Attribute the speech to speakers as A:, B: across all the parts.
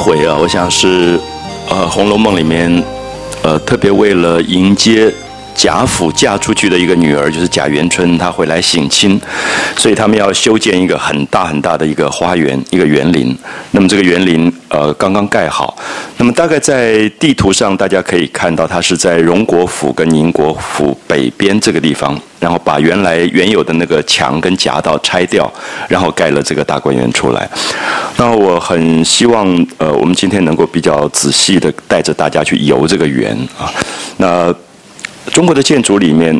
A: 回啊，我想是呃《红楼梦》里面呃特别为了迎接。贾府嫁出去的一个女儿就是贾元春，她回来省亲，所以他们要修建一个很大很大的一个花园，一个园林。那么这个园林呃刚刚盖好，那么大概在地图上大家可以看到，它是在荣国府跟宁国府北边这个地方，然后把原来原有的那个墙跟夹道拆掉，然后盖了这个大观园出来。那我很希望呃我们今天能够比较仔细的带着大家去游这个园啊，那。中国的建筑里面，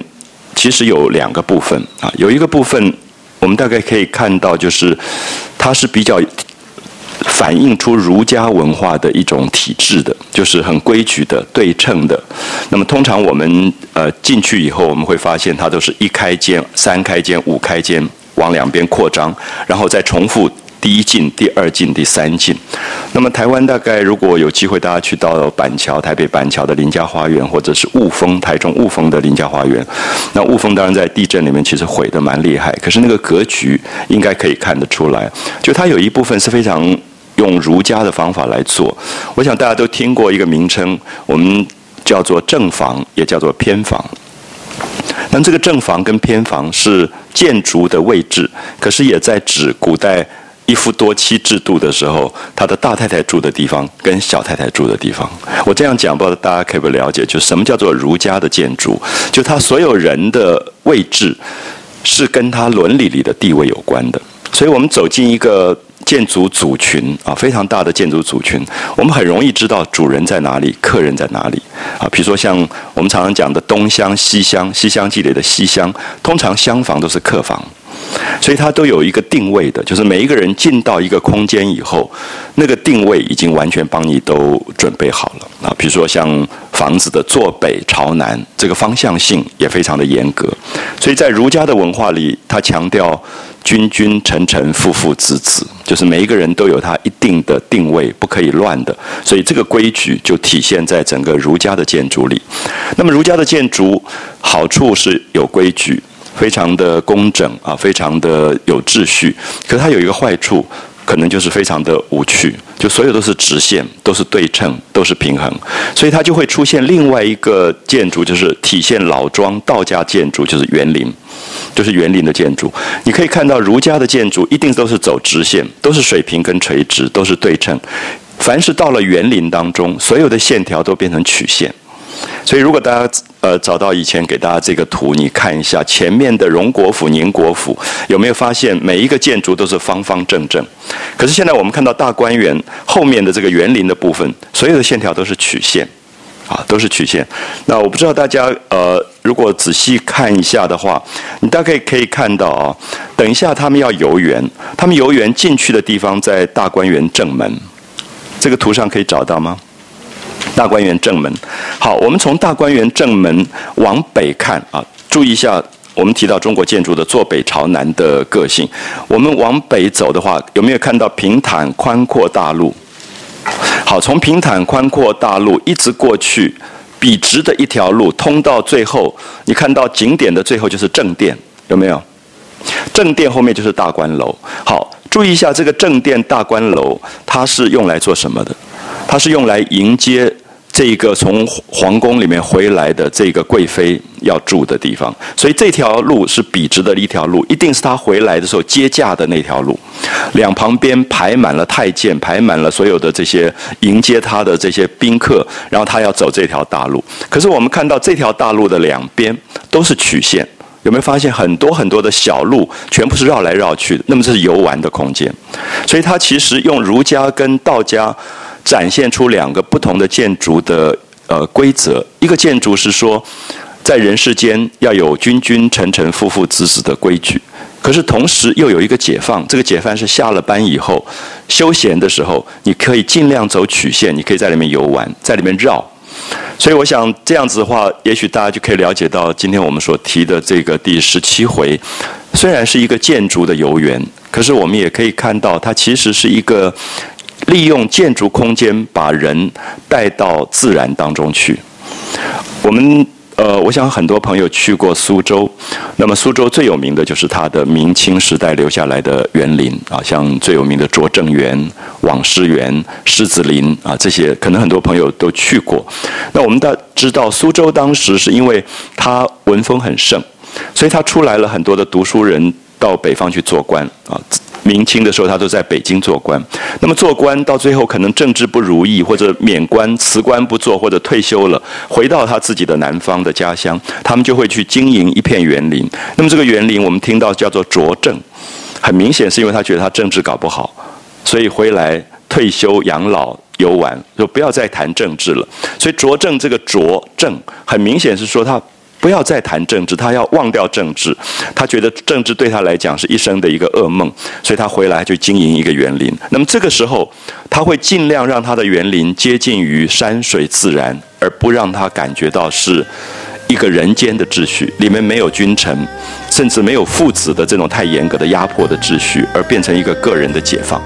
A: 其实有两个部分啊，有一个部分我们大概可以看到，就是它是比较反映出儒家文化的一种体制的，就是很规矩的、对称的。那么通常我们呃进去以后，我们会发现它都是一开间、三开间、五开间，往两边扩张，然后再重复。第一进、第二进、第三进。那么台湾大概如果有机会，大家去到板桥、台北板桥的林家花园，或者是雾峰、台中雾峰的林家花园。那雾峰当然在地震里面其实毁得蛮厉害，可是那个格局应该可以看得出来，就它有一部分是非常用儒家的方法来做。我想大家都听过一个名称，我们叫做正房，也叫做偏房。那这个正房跟偏房是建筑的位置，可是也在指古代。一夫多妻制度的时候，他的大太太住的地方跟小太太住的地方，我这样讲，不知道大家可不了解？就什么叫做儒家的建筑？就他所有人的位置是跟他伦理里的地位有关的。所以我们走进一个建筑组群啊，非常大的建筑组群，我们很容易知道主人在哪里，客人在哪里啊。比如说像我们常常讲的东厢、西厢，西厢记里的西厢，通常厢房都是客房。所以它都有一个定位的，就是每一个人进到一个空间以后，那个定位已经完全帮你都准备好了啊。比如说像房子的坐北朝南，这个方向性也非常的严格。所以在儒家的文化里，他强调君君臣臣父父子子，就是每一个人都有他一定的定位，不可以乱的。所以这个规矩就体现在整个儒家的建筑里。那么儒家的建筑好处是有规矩。非常的工整啊，非常的有秩序。可它有一个坏处，可能就是非常的无趣。就所有都是直线，都是对称，都是平衡，所以它就会出现另外一个建筑，就是体现老庄道家建筑，就是园林，就是园林的建筑。你可以看到儒家的建筑一定都是走直线，都是水平跟垂直，都是对称。凡是到了园林当中，所有的线条都变成曲线。所以，如果大家呃找到以前给大家这个图，你看一下前面的荣国府、宁国府，有没有发现每一个建筑都是方方正正？可是现在我们看到大观园后面的这个园林的部分，所有的线条都是曲线，啊，都是曲线。那我不知道大家呃，如果仔细看一下的话，你大概可以看到啊，等一下他们要游园，他们游园进去的地方在大观园正门，这个图上可以找到吗？大观园正门，好，我们从大观园正门往北看啊，注意一下，我们提到中国建筑的坐北朝南的个性。我们往北走的话，有没有看到平坦宽阔大路？好，从平坦宽阔大路一直过去，笔直的一条路通到最后，你看到景点的最后就是正殿，有没有？正殿后面就是大观楼。好，注意一下这个正殿大观楼，它是用来做什么的？它是用来迎接这个从皇宫里面回来的这个贵妃要住的地方，所以这条路是笔直的一条路，一定是她回来的时候接驾的那条路。两旁边排满了太监，排满了所有的这些迎接她的这些宾客，然后她要走这条大路。可是我们看到这条大路的两边都是曲线，有没有发现很多很多的小路全部是绕来绕去的？那么这是游玩的空间，所以它其实用儒家跟道家。展现出两个不同的建筑的呃规则，一个建筑是说，在人世间要有君君臣臣父父子子的规矩，可是同时又有一个解放，这个解放是下了班以后休闲的时候，你可以尽量走曲线，你可以在里面游玩，在里面绕。所以我想这样子的话，也许大家就可以了解到今天我们所提的这个第十七回，虽然是一个建筑的游园，可是我们也可以看到它其实是一个。利用建筑空间把人带到自然当中去。我们呃，我想很多朋友去过苏州，那么苏州最有名的就是它的明清时代留下来的园林啊，像最有名的拙政园、网师园、狮子林啊，这些可能很多朋友都去过。那我们大知道，苏州当时是因为它文风很盛，所以它出来了很多的读书人到北方去做官啊。明清的时候，他都在北京做官。那么做官到最后，可能政治不如意，或者免官辞官不做，或者退休了，回到他自己的南方的家乡，他们就会去经营一片园林。那么这个园林，我们听到叫做拙政，很明显是因为他觉得他政治搞不好，所以回来退休养老游玩，就不要再谈政治了。所以拙政这个拙政，很明显是说他。不要再谈政治，他要忘掉政治。他觉得政治对他来讲是一生的一个噩梦，所以他回来就经营一个园林。那么这个时候，他会尽量让他的园林接近于山水自然，而不让他感觉到是一个人间的秩序，里面没有君臣，甚至没有父子的这种太严格的压迫的秩序，而变成一个个人的解放。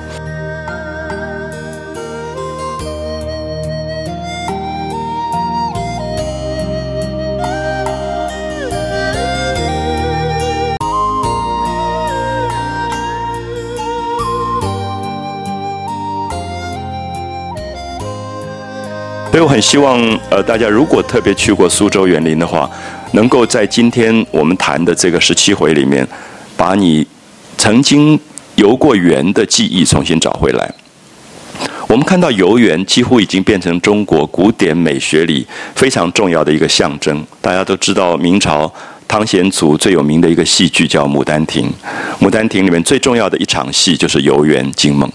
A: 所以我很希望，呃，大家如果特别去过苏州园林的话，能够在今天我们谈的这个十七回里面，把你曾经游过园的记忆重新找回来。我们看到游园几乎已经变成中国古典美学里非常重要的一个象征。大家都知道明朝。汤显祖最有名的一个戏剧叫《牡丹亭》，《牡丹亭》里面最重要的一场戏就是游园惊梦。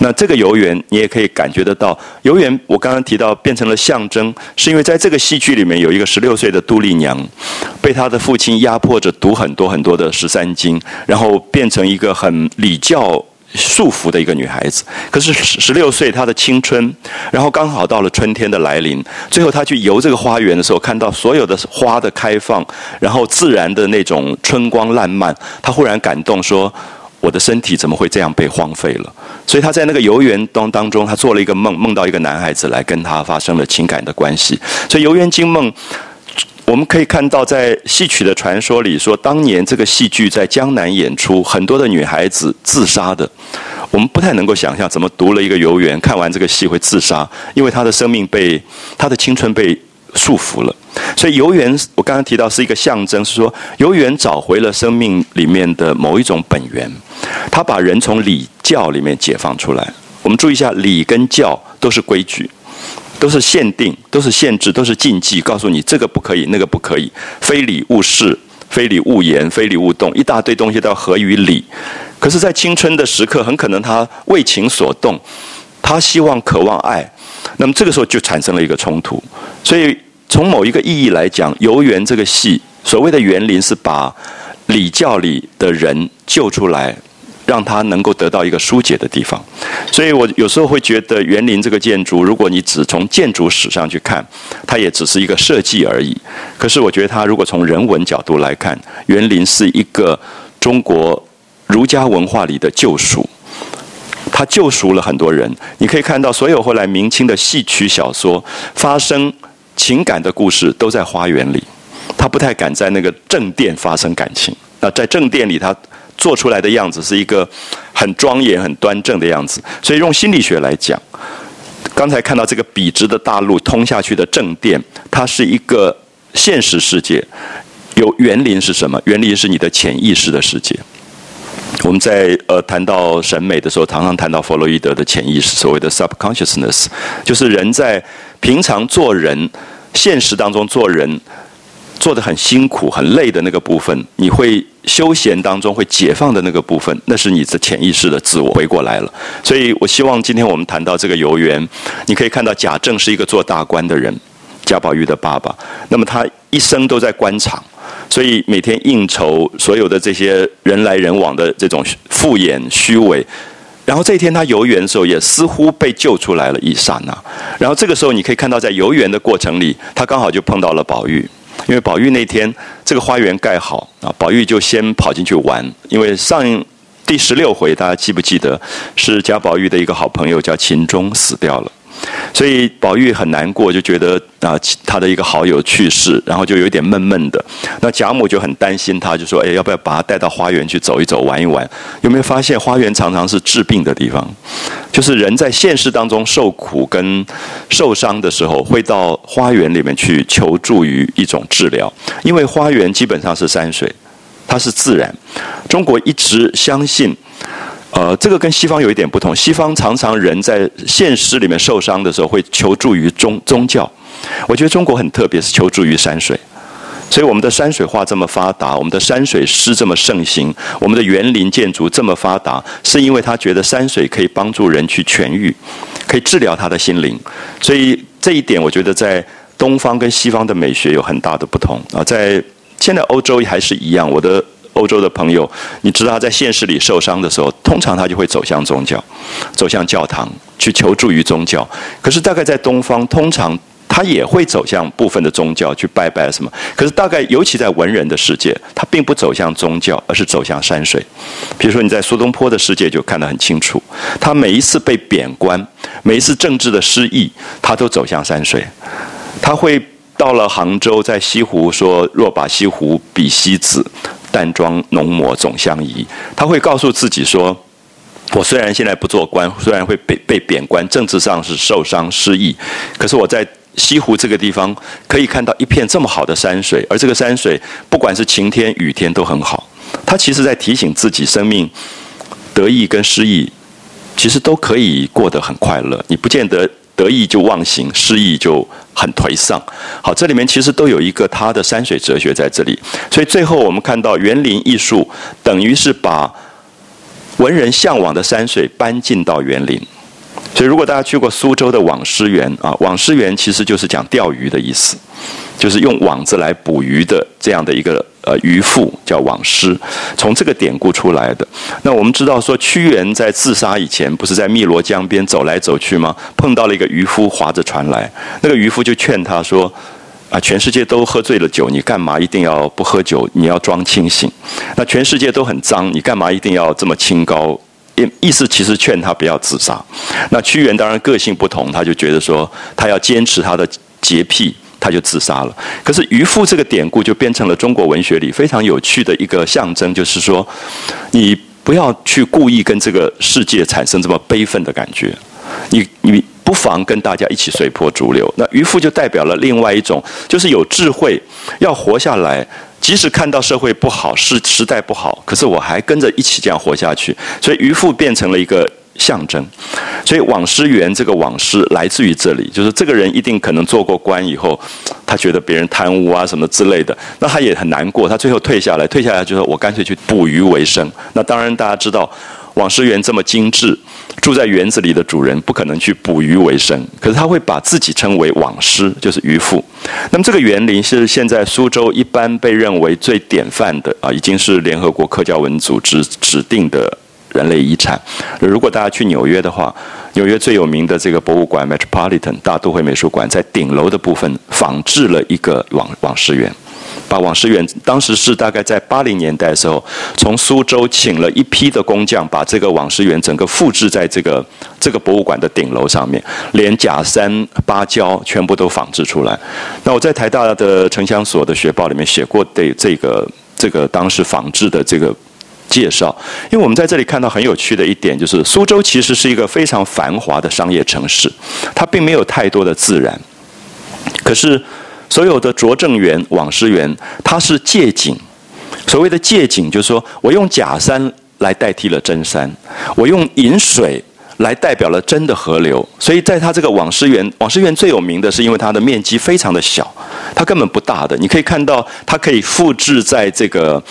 A: 那这个游园，你也可以感觉得到，游园我刚刚提到变成了象征，是因为在这个戏剧里面有一个十六岁的杜丽娘，被她的父亲压迫着读很多很多的十三经，然后变成一个很礼教。束缚的一个女孩子，可是十六岁，她的青春，然后刚好到了春天的来临。最后，她去游这个花园的时候，看到所有的花的开放，然后自然的那种春光烂漫，她忽然感动说：“我的身体怎么会这样被荒废了？”所以，她在那个游园当当中，她做了一个梦，梦到一个男孩子来跟她发生了情感的关系。所以，游园惊梦。我们可以看到，在戏曲的传说里说，当年这个戏剧在江南演出，很多的女孩子自杀的。我们不太能够想象，怎么读了一个游园，看完这个戏会自杀，因为她的生命被她的青春被束缚了。所以游园，我刚刚提到是一个象征，是说游园找回了生命里面的某一种本源，他把人从礼教里面解放出来。我们注意一下，礼跟教都是规矩。都是限定，都是限制，都是禁忌。告诉你这个不可以，那个不可以，非礼勿视，非礼勿言，非礼勿动，一大堆东西都要合于礼。可是，在青春的时刻，很可能他为情所动，他希望、渴望爱，那么这个时候就产生了一个冲突。所以，从某一个意义来讲，《游园》这个戏，所谓的园林是把礼教里的人救出来。让他能够得到一个疏解的地方，所以我有时候会觉得园林这个建筑，如果你只从建筑史上去看，它也只是一个设计而已。可是我觉得它如果从人文角度来看，园林是一个中国儒家文化里的救赎，它救赎了很多人。你可以看到，所有后来明清的戏曲小说发生情感的故事都在花园里，他不太敢在那个正殿发生感情。那在正殿里，他。做出来的样子是一个很庄严、很端正的样子，所以用心理学来讲，刚才看到这个笔直的大路通下去的正殿，它是一个现实世界。有园林是什么？园林是你的潜意识的世界。我们在呃谈到审美的时候，常常谈到弗洛伊德的潜意识，所谓的 subconsciousness，就是人在平常做人、现实当中做人。做的很辛苦、很累的那个部分，你会休闲当中会解放的那个部分，那是你的潜意识的自我回过来了。所以我希望今天我们谈到这个游园，你可以看到贾政是一个做大官的人，贾宝玉的爸爸。那么他一生都在官场，所以每天应酬所有的这些人来人往的这种敷衍虚伪。然后这一天他游园的时候，也似乎被救出来了一刹那。然后这个时候你可以看到，在游园的过程里，他刚好就碰到了宝玉。因为宝玉那天这个花园盖好啊，宝玉就先跑进去玩。因为上第十六回，大家记不记得是贾宝玉的一个好朋友叫秦钟死掉了，所以宝玉很难过，就觉得啊，他的一个好友去世，然后就有点闷闷的。那贾母就很担心他，就说：“哎，要不要把他带到花园去走一走、玩一玩？有没有发现花园常常是治病的地方？就是人在现实当中受苦跟受伤的时候，会到花园里面去求助于一种治疗，因为花园基本上是山水，它是自然。中国一直相信。”呃，这个跟西方有一点不同。西方常常人在现实里面受伤的时候，会求助于宗宗教。我觉得中国很特别，是求助于山水。所以我们的山水画这么发达，我们的山水诗这么盛行，我们的园林建筑这么发达，是因为他觉得山水可以帮助人去痊愈，可以治疗他的心灵。所以这一点，我觉得在东方跟西方的美学有很大的不同啊。在现在欧洲还是一样，我的。欧洲的朋友，你知道他在现实里受伤的时候，通常他就会走向宗教，走向教堂去求助于宗教。可是大概在东方，通常他也会走向部分的宗教去拜拜什么。可是大概尤其在文人的世界，他并不走向宗教，而是走向山水。比如说你在苏东坡的世界就看得很清楚，他每一次被贬官，每一次政治的失意，他都走向山水。他会到了杭州，在西湖说：“若把西湖比西子。”淡妆浓抹总相宜。他会告诉自己说：“我虽然现在不做官，虽然会被被贬官，政治上是受伤失意，可是我在西湖这个地方可以看到一片这么好的山水，而这个山水不管是晴天雨天都很好。他其实在提醒自己，生命得意跟失意，其实都可以过得很快乐。你不见得。”得意就忘形，失意就很颓丧。好，这里面其实都有一个他的山水哲学在这里。所以最后我们看到园林艺术，等于是把文人向往的山水搬进到园林。所以如果大家去过苏州的网师园啊，网师园其实就是讲钓鱼的意思，就是用网子来捕鱼的这样的一个。呃，渔父叫网师，从这个典故出来的。那我们知道说，屈原在自杀以前，不是在汨罗江边走来走去吗？碰到了一个渔夫划着船来，那个渔夫就劝他说：“啊，全世界都喝醉了酒，你干嘛一定要不喝酒？你要装清醒。那全世界都很脏，你干嘛一定要这么清高？意意思其实劝他不要自杀。那屈原当然个性不同，他就觉得说，他要坚持他的洁癖。”他就自杀了。可是渔夫这个典故就变成了中国文学里非常有趣的一个象征，就是说，你不要去故意跟这个世界产生这么悲愤的感觉，你你不妨跟大家一起随波逐流。那渔夫就代表了另外一种，就是有智慧，要活下来，即使看到社会不好，时时代不好，可是我还跟着一起这样活下去。所以渔夫变成了一个。象征，所以网师园这个网师来自于这里，就是这个人一定可能做过官以后，他觉得别人贪污啊什么之类的，那他也很难过，他最后退下来，退下来就说我干脆去捕鱼为生。那当然大家知道，网师园这么精致，住在园子里的主人不可能去捕鱼为生，可是他会把自己称为网师，就是渔夫。那么这个园林是现在苏州一般被认为最典范的啊，已经是联合国科教文组织指定的。人类遗产。如果大家去纽约的话，纽约最有名的这个博物馆 Metropolitan 大都会美术馆，在顶楼的部分仿制了一个网网师园，把网师园当时是大概在八零年代的时候，从苏州请了一批的工匠，把这个网师园整个复制在这个这个博物馆的顶楼上面，连假山、芭蕉全部都仿制出来。那我在台大的城乡所的学报里面写过的这个这个当时仿制的这个。介绍，因为我们在这里看到很有趣的一点，就是苏州其实是一个非常繁华的商业城市，它并没有太多的自然。可是所有的拙政园、网师园，它是借景。所谓的借景，就是说我用假山来代替了真山，我用引水来代表了真的河流。所以在它这个网师园，网师园最有名的是因为它的面积非常的小，它根本不大的。你可以看到，它可以复制在这个。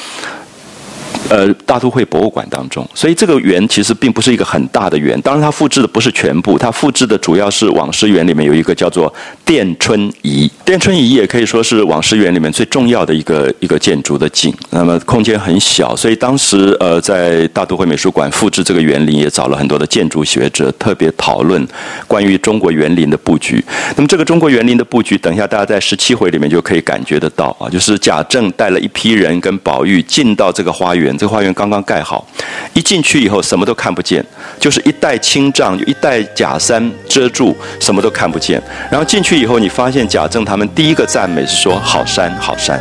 A: 呃，大都会博物馆当中，所以这个园其实并不是一个很大的园。当然，它复制的不是全部，它复制的主要是网师园里面有一个叫做殿春仪。殿春仪也可以说是网师园里面最重要的一个一个建筑的景。那么空间很小，所以当时呃，在大都会美术馆复制这个园林，也找了很多的建筑学者特别讨论关于中国园林的布局。那么这个中国园林的布局，等一下大家在十七回里面就可以感觉得到啊，就是贾政带了一批人跟宝玉进到这个花园。这个花园刚刚盖好，一进去以后什么都看不见，就是一带青帐，一带假山遮住，什么都看不见。然后进去以后，你发现贾政他们第一个赞美是说：“好山，好山。”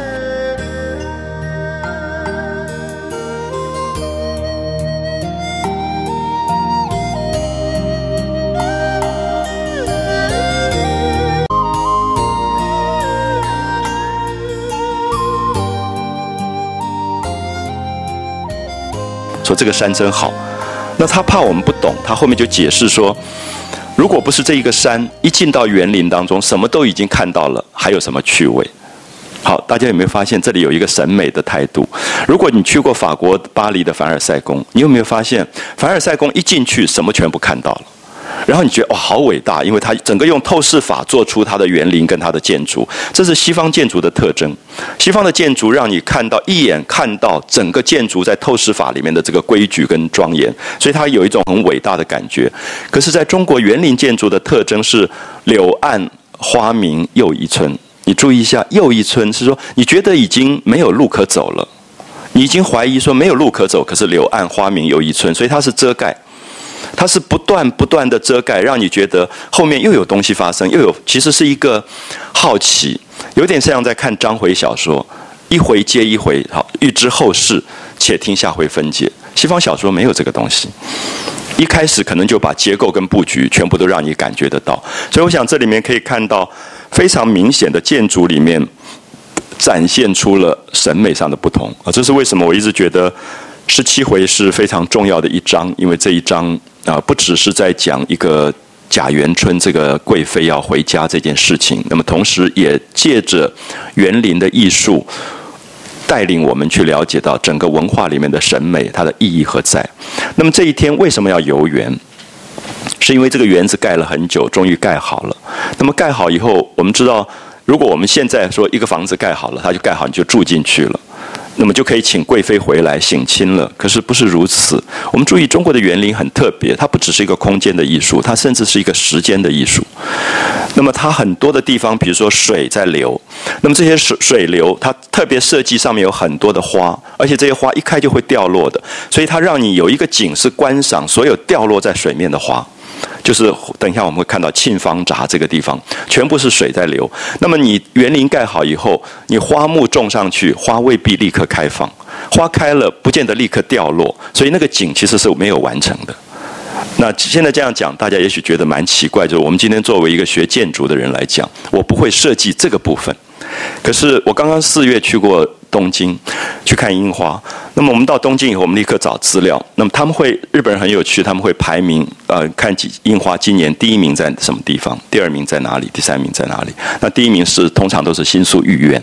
A: 说这个山真好，那他怕我们不懂，他后面就解释说，如果不是这一个山，一进到园林当中，什么都已经看到了，还有什么趣味？好，大家有没有发现这里有一个审美的态度？如果你去过法国巴黎的凡尔赛宫，你有没有发现凡尔赛宫一进去，什么全部看到了？然后你觉得哇，好伟大，因为它整个用透视法做出它的园林跟它的建筑，这是西方建筑的特征。西方的建筑让你看到一眼看到整个建筑在透视法里面的这个规矩跟庄严，所以它有一种很伟大的感觉。可是，在中国园林建筑的特征是柳暗花明又一村。你注意一下，又一村是说你觉得已经没有路可走了，你已经怀疑说没有路可走，可是柳暗花明又一村，所以它是遮盖。它是不断不断的遮盖，让你觉得后面又有东西发生，又有其实是一个好奇，有点像在看章回小说，一回接一回，好，欲知后事，且听下回分解。西方小说没有这个东西，一开始可能就把结构跟布局全部都让你感觉得到，所以我想这里面可以看到非常明显的建筑里面展现出了审美上的不同啊，这是为什么我一直觉得十七回是非常重要的一章，因为这一章。啊，不只是在讲一个贾元春这个贵妃要回家这件事情，那么同时也借着园林的艺术，带领我们去了解到整个文化里面的审美它的意义何在。那么这一天为什么要游园？是因为这个园子盖了很久，终于盖好了。那么盖好以后，我们知道，如果我们现在说一个房子盖好了，它就盖好，你就住进去了。那么就可以请贵妃回来省亲了。可是不是如此。我们注意，中国的园林很特别，它不只是一个空间的艺术，它甚至是一个时间的艺术。那么它很多的地方，比如说水在流，那么这些水水流，它特别设计上面有很多的花，而且这些花一开就会掉落的，所以它让你有一个景是观赏所有掉落在水面的花。就是等一下我们会看到沁芳闸这个地方，全部是水在流。那么你园林盖好以后，你花木种上去，花未必立刻开放，花开了不见得立刻掉落，所以那个景其实是没有完成的。那现在这样讲，大家也许觉得蛮奇怪，就是我们今天作为一个学建筑的人来讲，我不会设计这个部分。可是我刚刚四月去过。东京去看樱花，那么我们到东京以后，我们立刻找资料。那么他们会日本人很有趣，他们会排名，呃，看几樱花今年第一名在什么地方，第二名在哪里，第三名在哪里？那第一名是通常都是新宿御苑，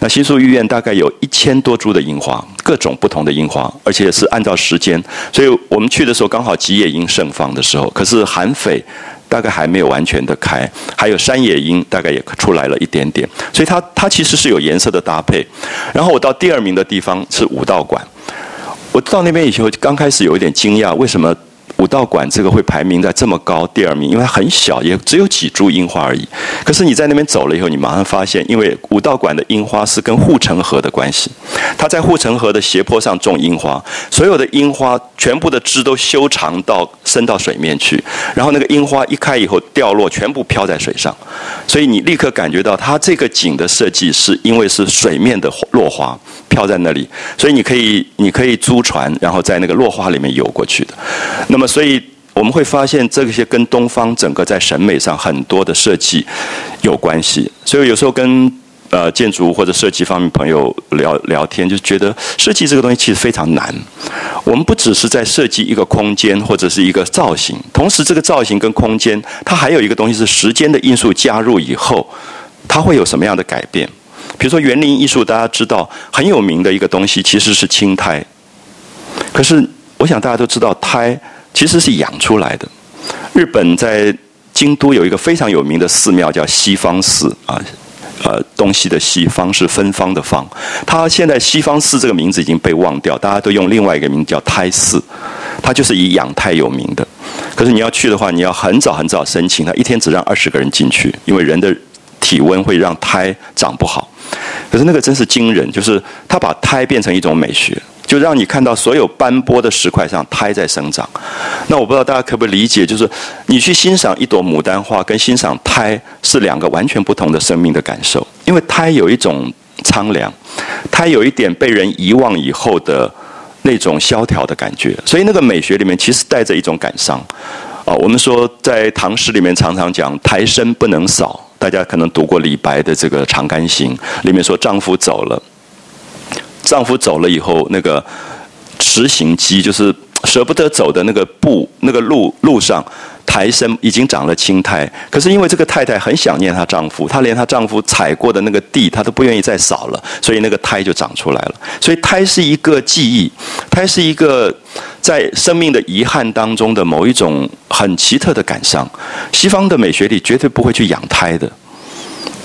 A: 那新宿御苑大概有一千多株的樱花，各种不同的樱花，而且是按照时间，所以我们去的时候刚好吉野樱盛放的时候，可是韩绯。大概还没有完全的开，还有山野樱大概也出来了一点点，所以它它其实是有颜色的搭配。然后我到第二名的地方是武道馆，我到那边以后刚开始有一点惊讶，为什么？武道馆这个会排名在这么高第二名，因为它很小，也只有几株樱花而已。可是你在那边走了以后，你马上发现，因为武道馆的樱花是跟护城河的关系，它在护城河的斜坡上种樱花，所有的樱花全部的枝都修长到伸到水面去，然后那个樱花一开以后掉落，全部飘在水上，所以你立刻感觉到它这个景的设计是因为是水面的落花。飘在那里，所以你可以，你可以租船，然后在那个落花里面游过去的。那么，所以我们会发现这些跟东方整个在审美上很多的设计有关系。所以有时候跟呃建筑或者设计方面朋友聊聊天，就觉得设计这个东西其实非常难。我们不只是在设计一个空间或者是一个造型，同时这个造型跟空间，它还有一个东西是时间的因素加入以后，它会有什么样的改变？比如说园林艺术，大家知道很有名的一个东西其实是青苔。可是我想大家都知道，苔其实是养出来的。日本在京都有一个非常有名的寺庙叫西方寺啊，呃，东西的西方是芬芳的芳。它现在西方寺这个名字已经被忘掉，大家都用另外一个名字叫胎寺。它就是以养胎有名的。可是你要去的话，你要很早很早申请，它一天只让二十个人进去，因为人的体温会让胎长不好。可是那个真是惊人，就是他把胎变成一种美学。就让你看到所有斑驳的石块上苔在生长。那我不知道大家可不可以理解，就是你去欣赏一朵牡丹花，跟欣赏苔是两个完全不同的生命的感受。因为苔有一种苍凉，胎有一点被人遗忘以后的那种萧条的感觉，所以那个美学里面其实带着一种感伤。啊，我们说在唐诗里面常常讲“苔深不能扫”，大家可能读过李白的这个《长干行》，里面说丈夫走了，丈夫走了以后，那个迟行机就是舍不得走的那个步，那个路路上。苔深已经长了青苔，可是因为这个太太很想念她丈夫，她连她丈夫踩过的那个地，她都不愿意再扫了，所以那个苔就长出来了。所以苔是一个记忆，苔是一个在生命的遗憾当中的某一种很奇特的感伤。西方的美学里绝对不会去养胎的，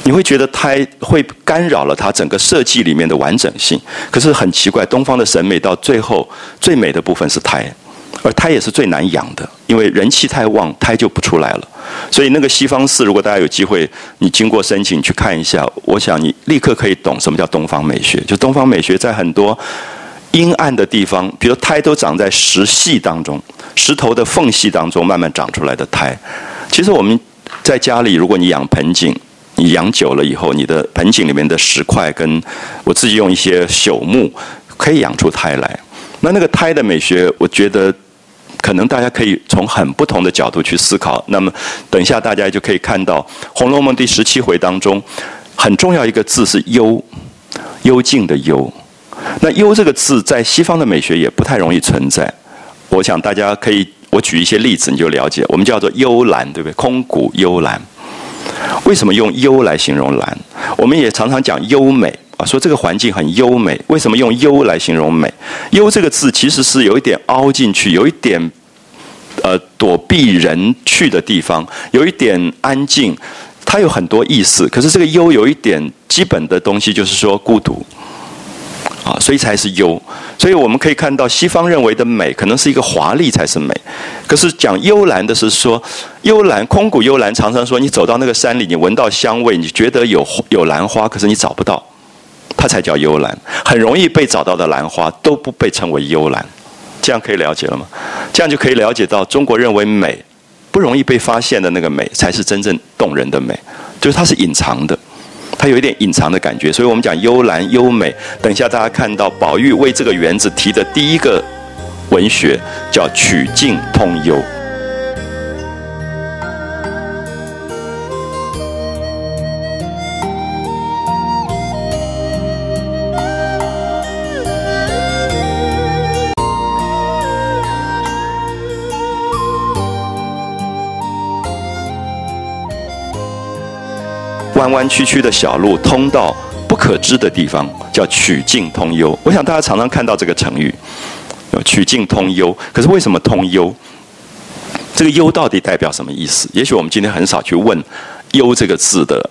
A: 你会觉得胎会干扰了它整个设计里面的完整性。可是很奇怪，东方的审美到最后最美的部分是胎。而胎也是最难养的，因为人气太旺，胎就不出来了。所以那个西方寺，如果大家有机会，你经过申请去看一下，我想你立刻可以懂什么叫东方美学。就东方美学在很多阴暗的地方，比如胎都长在石隙当中，石头的缝隙当中慢慢长出来的胎。其实我们在家里，如果你养盆景，你养久了以后，你的盆景里面的石块跟我自己用一些朽木，可以养出胎来。那那个胎的美学，我觉得。可能大家可以从很不同的角度去思考。那么，等一下大家就可以看到《红楼梦》第十七回当中，很重要一个字是“幽”，幽静的“幽”。那“幽”这个字在西方的美学也不太容易存在。我想大家可以，我举一些例子你就了解。我们叫做幽兰，对不对？空谷幽兰。为什么用“幽”来形容兰？我们也常常讲优美。啊，说这个环境很优美，为什么用“优”来形容美？“优”这个字其实是有一点凹进去，有一点呃躲避人去的地方，有一点安静，它有很多意思。可是这个“优”有一点基本的东西，就是说孤独啊，所以才是“优”。所以我们可以看到，西方认为的美可能是一个华丽才是美，可是讲幽兰的是说幽兰空谷幽兰，常常说你走到那个山里，你闻到香味，你觉得有有兰花，可是你找不到。它才叫幽兰，很容易被找到的兰花都不被称为幽兰，这样可以了解了吗？这样就可以了解到中国认为美不容易被发现的那个美才是真正动人的美，就是它是隐藏的，它有一点隐藏的感觉，所以我们讲幽兰优美。等一下大家看到宝玉为这个园子提的第一个文学叫曲径通幽。弯弯曲曲的小路通到不可知的地方，叫曲径通幽。我想大家常常看到这个成语，曲径通幽。可是为什么通幽？这个幽到底代表什么意思？也许我们今天很少去问“幽”这个字的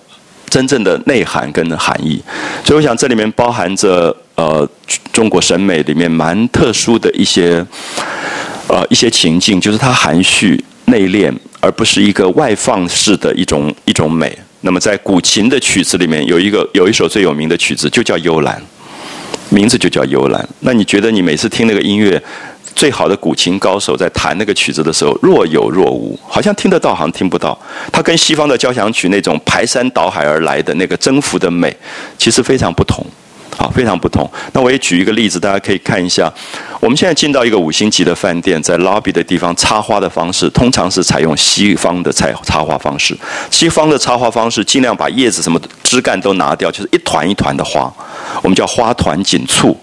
A: 真正的内涵跟含义。所以我想这里面包含着呃中国审美里面蛮特殊的一些呃一些情境，就是它含蓄内敛，而不是一个外放式的一种一种美。那么在古琴的曲子里面，有一个有一首最有名的曲子，就叫《幽兰》，名字就叫《幽兰》。那你觉得你每次听那个音乐，最好的古琴高手在弹那个曲子的时候，若有若无，好像听得到，好像听不到。它跟西方的交响曲那种排山倒海而来的那个征服的美，其实非常不同。好，非常不同。那我也举一个例子，大家可以看一下。我们现在进到一个五星级的饭店，在 lobby 的地方插花的方式，通常是采用西方的采插花方式。西方的插花方式尽量把叶子什么枝干都拿掉，就是一团一团的花，我们叫花团锦簇。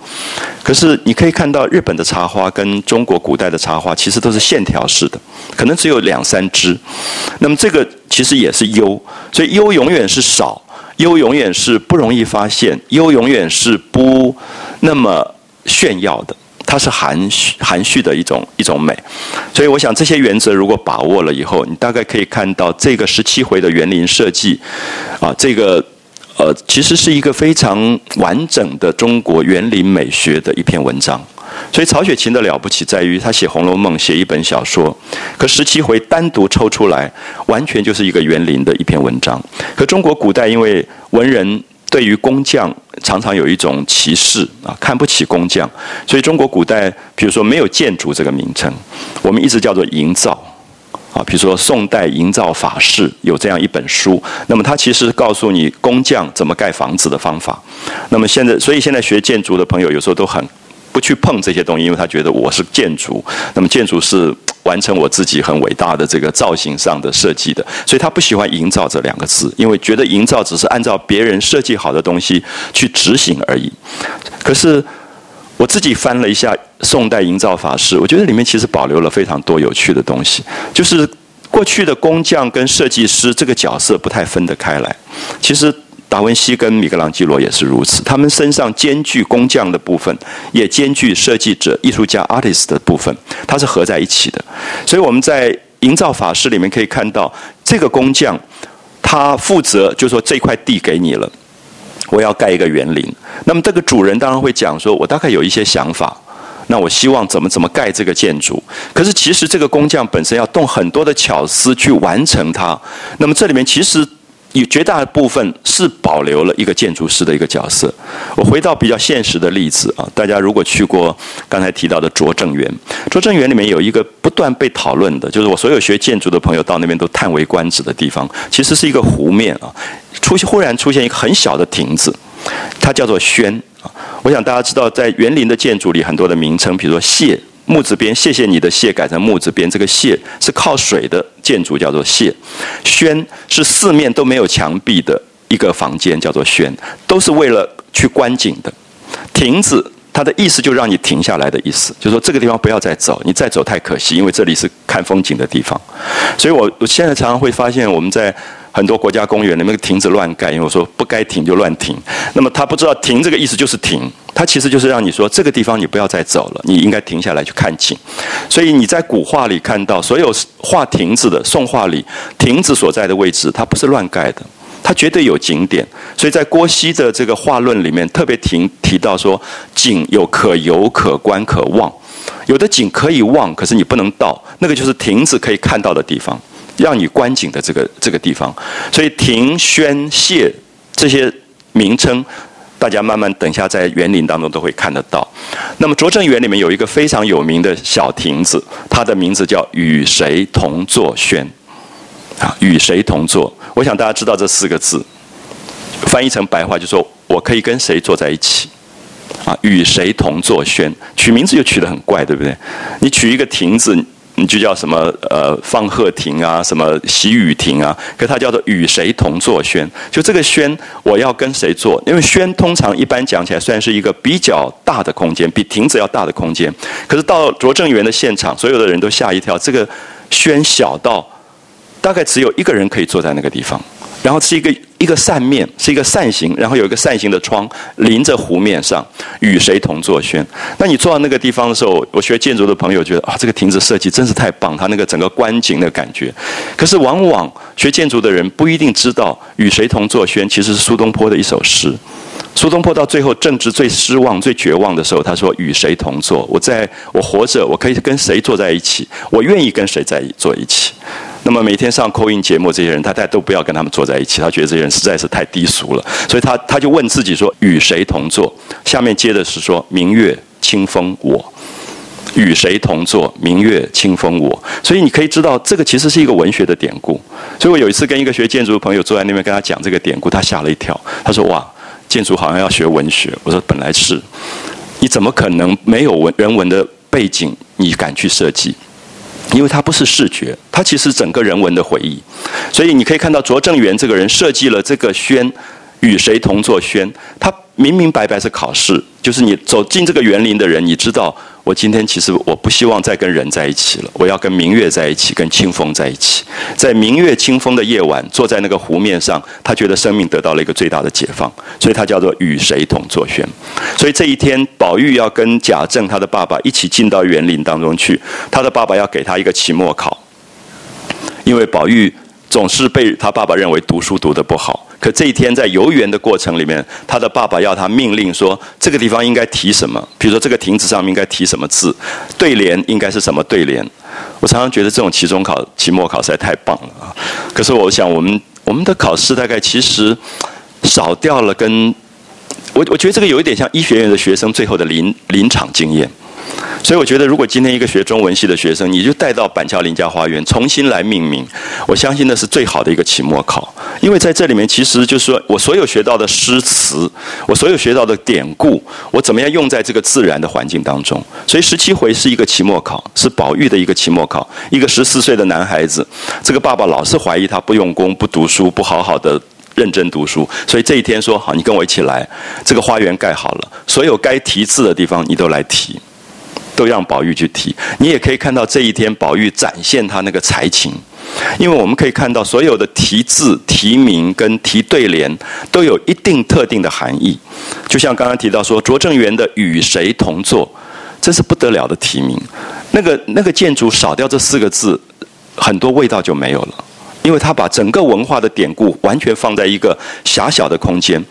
A: 可是你可以看到日本的插花跟中国古代的插花其实都是线条式的，可能只有两三枝。那么这个其实也是优，所以优永远是少。优永远是不容易发现，优永远是不那么炫耀的，它是含蓄含蓄的一种一种美。所以我想这些原则如果把握了以后，你大概可以看到这个十七回的园林设计，啊，这个呃其实是一个非常完整的中国园林美学的一篇文章。所以曹雪芹的了不起在于他写《红楼梦》写一本小说，可十七回单独抽出来，完全就是一个园林的一篇文章。可中国古代因为文人对于工匠常常有一种歧视啊，看不起工匠。所以中国古代，比如说没有建筑这个名称，我们一直叫做营造啊。比如说宋代营造法式有这样一本书，那么它其实告诉你工匠怎么盖房子的方法。那么现在，所以现在学建筑的朋友有时候都很不去碰这些东西，因为他觉得我是建筑，那么建筑是。完成我自己很伟大的这个造型上的设计的，所以他不喜欢“营造”这两个字，因为觉得营造只是按照别人设计好的东西去执行而已。可是我自己翻了一下宋代营造法式，我觉得里面其实保留了非常多有趣的东西，就是过去的工匠跟设计师这个角色不太分得开来，其实。达文西跟米格朗基罗也是如此，他们身上兼具工匠的部分，也兼具设计者、艺术家 （artist） 的部分，它是合在一起的。所以我们在营造法师里面可以看到，这个工匠他负责，就说这块地给你了，我要盖一个园林。那么这个主人当然会讲说，我大概有一些想法，那我希望怎么怎么盖这个建筑。可是其实这个工匠本身要动很多的巧思去完成它。那么这里面其实。有绝大部分是保留了一个建筑师的一个角色。我回到比较现实的例子啊，大家如果去过刚才提到的拙政园，拙政园里面有一个不断被讨论的，就是我所有学建筑的朋友到那边都叹为观止的地方，其实是一个湖面啊，出现忽然出现一个很小的亭子，它叫做轩啊。我想大家知道，在园林的建筑里很多的名称，比如说谢。木字边，谢谢你的谢改成木字边，这个谢是靠水的建筑，叫做谢。轩是四面都没有墙壁的一个房间，叫做轩，都是为了去观景的。亭子，它的意思就让你停下来的意思，就说这个地方不要再走，你再走太可惜，因为这里是看风景的地方。所以我我现在常常会发现，我们在很多国家公园里面亭子乱盖，因为我说不该停就乱停。那么他不知道停这个意思就是停。它其实就是让你说这个地方你不要再走了，你应该停下来去看景。所以你在古画里看到所有画亭子的宋画里，亭子所在的位置，它不是乱盖的，它绝对有景点。所以在郭熙的这个画论里面特别提提到说，景有可游、可观、可望。有的景可以望，可是你不能到，那个就是亭子可以看到的地方，让你观景的这个这个地方。所以亭、轩、榭这些名称。大家慢慢等下，在园林当中都会看得到。那么拙政园里面有一个非常有名的小亭子，它的名字叫“与谁同坐轩”。啊，与谁同坐？我想大家知道这四个字，翻译成白话就说：我可以跟谁坐在一起？啊，与谁同坐轩？取名字就取得很怪，对不对？你取一个亭子。你就叫什么呃放鹤亭啊，什么洗雨亭啊，可它叫做与谁同坐轩？就这个轩，我要跟谁坐？因为轩通常一般讲起来算是一个比较大的空间，比亭子要大的空间。可是到拙政园的现场，所有的人都吓一跳，这个轩小到大概只有一个人可以坐在那个地方。然后是一个一个扇面，是一个扇形，然后有一个扇形的窗临着湖面上，与谁同坐轩？那你坐到那个地方的时候，我学建筑的朋友觉得啊，这个亭子设计真是太棒，它那个整个观景的感觉。可是往往学建筑的人不一定知道，与谁同坐轩其实是苏东坡的一首诗。苏东坡到最后政治最失望、最绝望的时候，他说：“与谁同坐？我在我活着，我可以跟谁坐在一起？我愿意跟谁在坐一起。”那么每天上扣音节目这些人，他大家都不要跟他们坐在一起，他觉得这些人实在是太低俗了，所以他他就问自己说：与谁同坐？下面接的是说：明月清风我，与谁同坐？明月清风我。所以你可以知道，这个其实是一个文学的典故。所以我有一次跟一个学建筑的朋友坐在那边跟他讲这个典故，他吓了一跳，他说：哇，建筑好像要学文学。我说本来是，你怎么可能没有文人文的背景，你敢去设计？因为它不是视觉，它其实整个人文的回忆，所以你可以看到拙政园这个人设计了这个轩，与谁同坐轩，他明明白白是考试。就是你走进这个园林的人，你知道，我今天其实我不希望再跟人在一起了，我要跟明月在一起，跟清风在一起。在明月清风的夜晚，坐在那个湖面上，他觉得生命得到了一个最大的解放，所以他叫做与谁同坐轩。所以这一天，宝玉要跟贾政他的爸爸一起进到园林当中去，他的爸爸要给他一个期末考，因为宝玉总是被他爸爸认为读书读得不好。可这一天在游园的过程里面，他的爸爸要他命令说，这个地方应该提什么？比如说这个亭子上面应该提什么字？对联应该是什么对联？我常常觉得这种期中考、期末考实在太棒了啊！可是我想，我们我们的考试大概其实少掉了跟我我觉得这个有一点像医学院的学生最后的临临场经验。所以我觉得，如果今天一个学中文系的学生，你就带到板桥林家花园重新来命名，我相信那是最好的一个期末考。因为在这里面，其实就是说我所有学到的诗词，我所有学到的典故，我怎么样用在这个自然的环境当中。所以十七回是一个期末考，是宝玉的一个期末考。一个十四岁的男孩子，这个爸爸老是怀疑他不用功、不读书、不好好的认真读书，所以这一天说好，你跟我一起来，这个花园盖好了，所有该题字的地方你都来题。都让宝玉去提，你也可以看到这一天宝玉展现他那个才情，因为我们可以看到所有的题字、题名跟题对联都有一定特定的含义。就像刚刚提到说拙政园的与谁同坐，这是不得了的题名。那个那个建筑少掉这四个字，很多味道就没有了，因为他把整个文化的典故完全放在一个狭小的空间。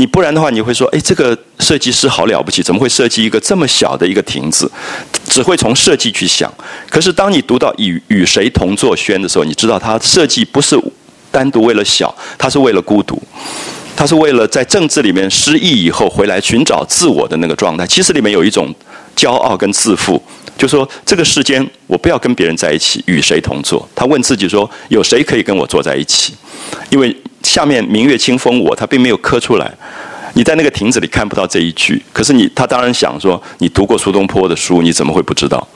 A: 你不然的话，你会说，哎，这个设计师好了不起，怎么会设计一个这么小的一个亭子？只会从设计去想。可是当你读到与与谁同坐轩的时候，你知道他设计不是单独为了小，他是为了孤独，他是为了在政治里面失意以后回来寻找自我的那个状态。其实里面有一种骄傲跟自负，就说这个世间我不要跟别人在一起，与谁同坐？他问自己说，有谁可以跟我坐在一起？因为。下面明月清风我，他并没有刻出来。你在那个亭子里看不到这一句，可是你他当然想说，你读过苏东坡的书，你怎么会不知道？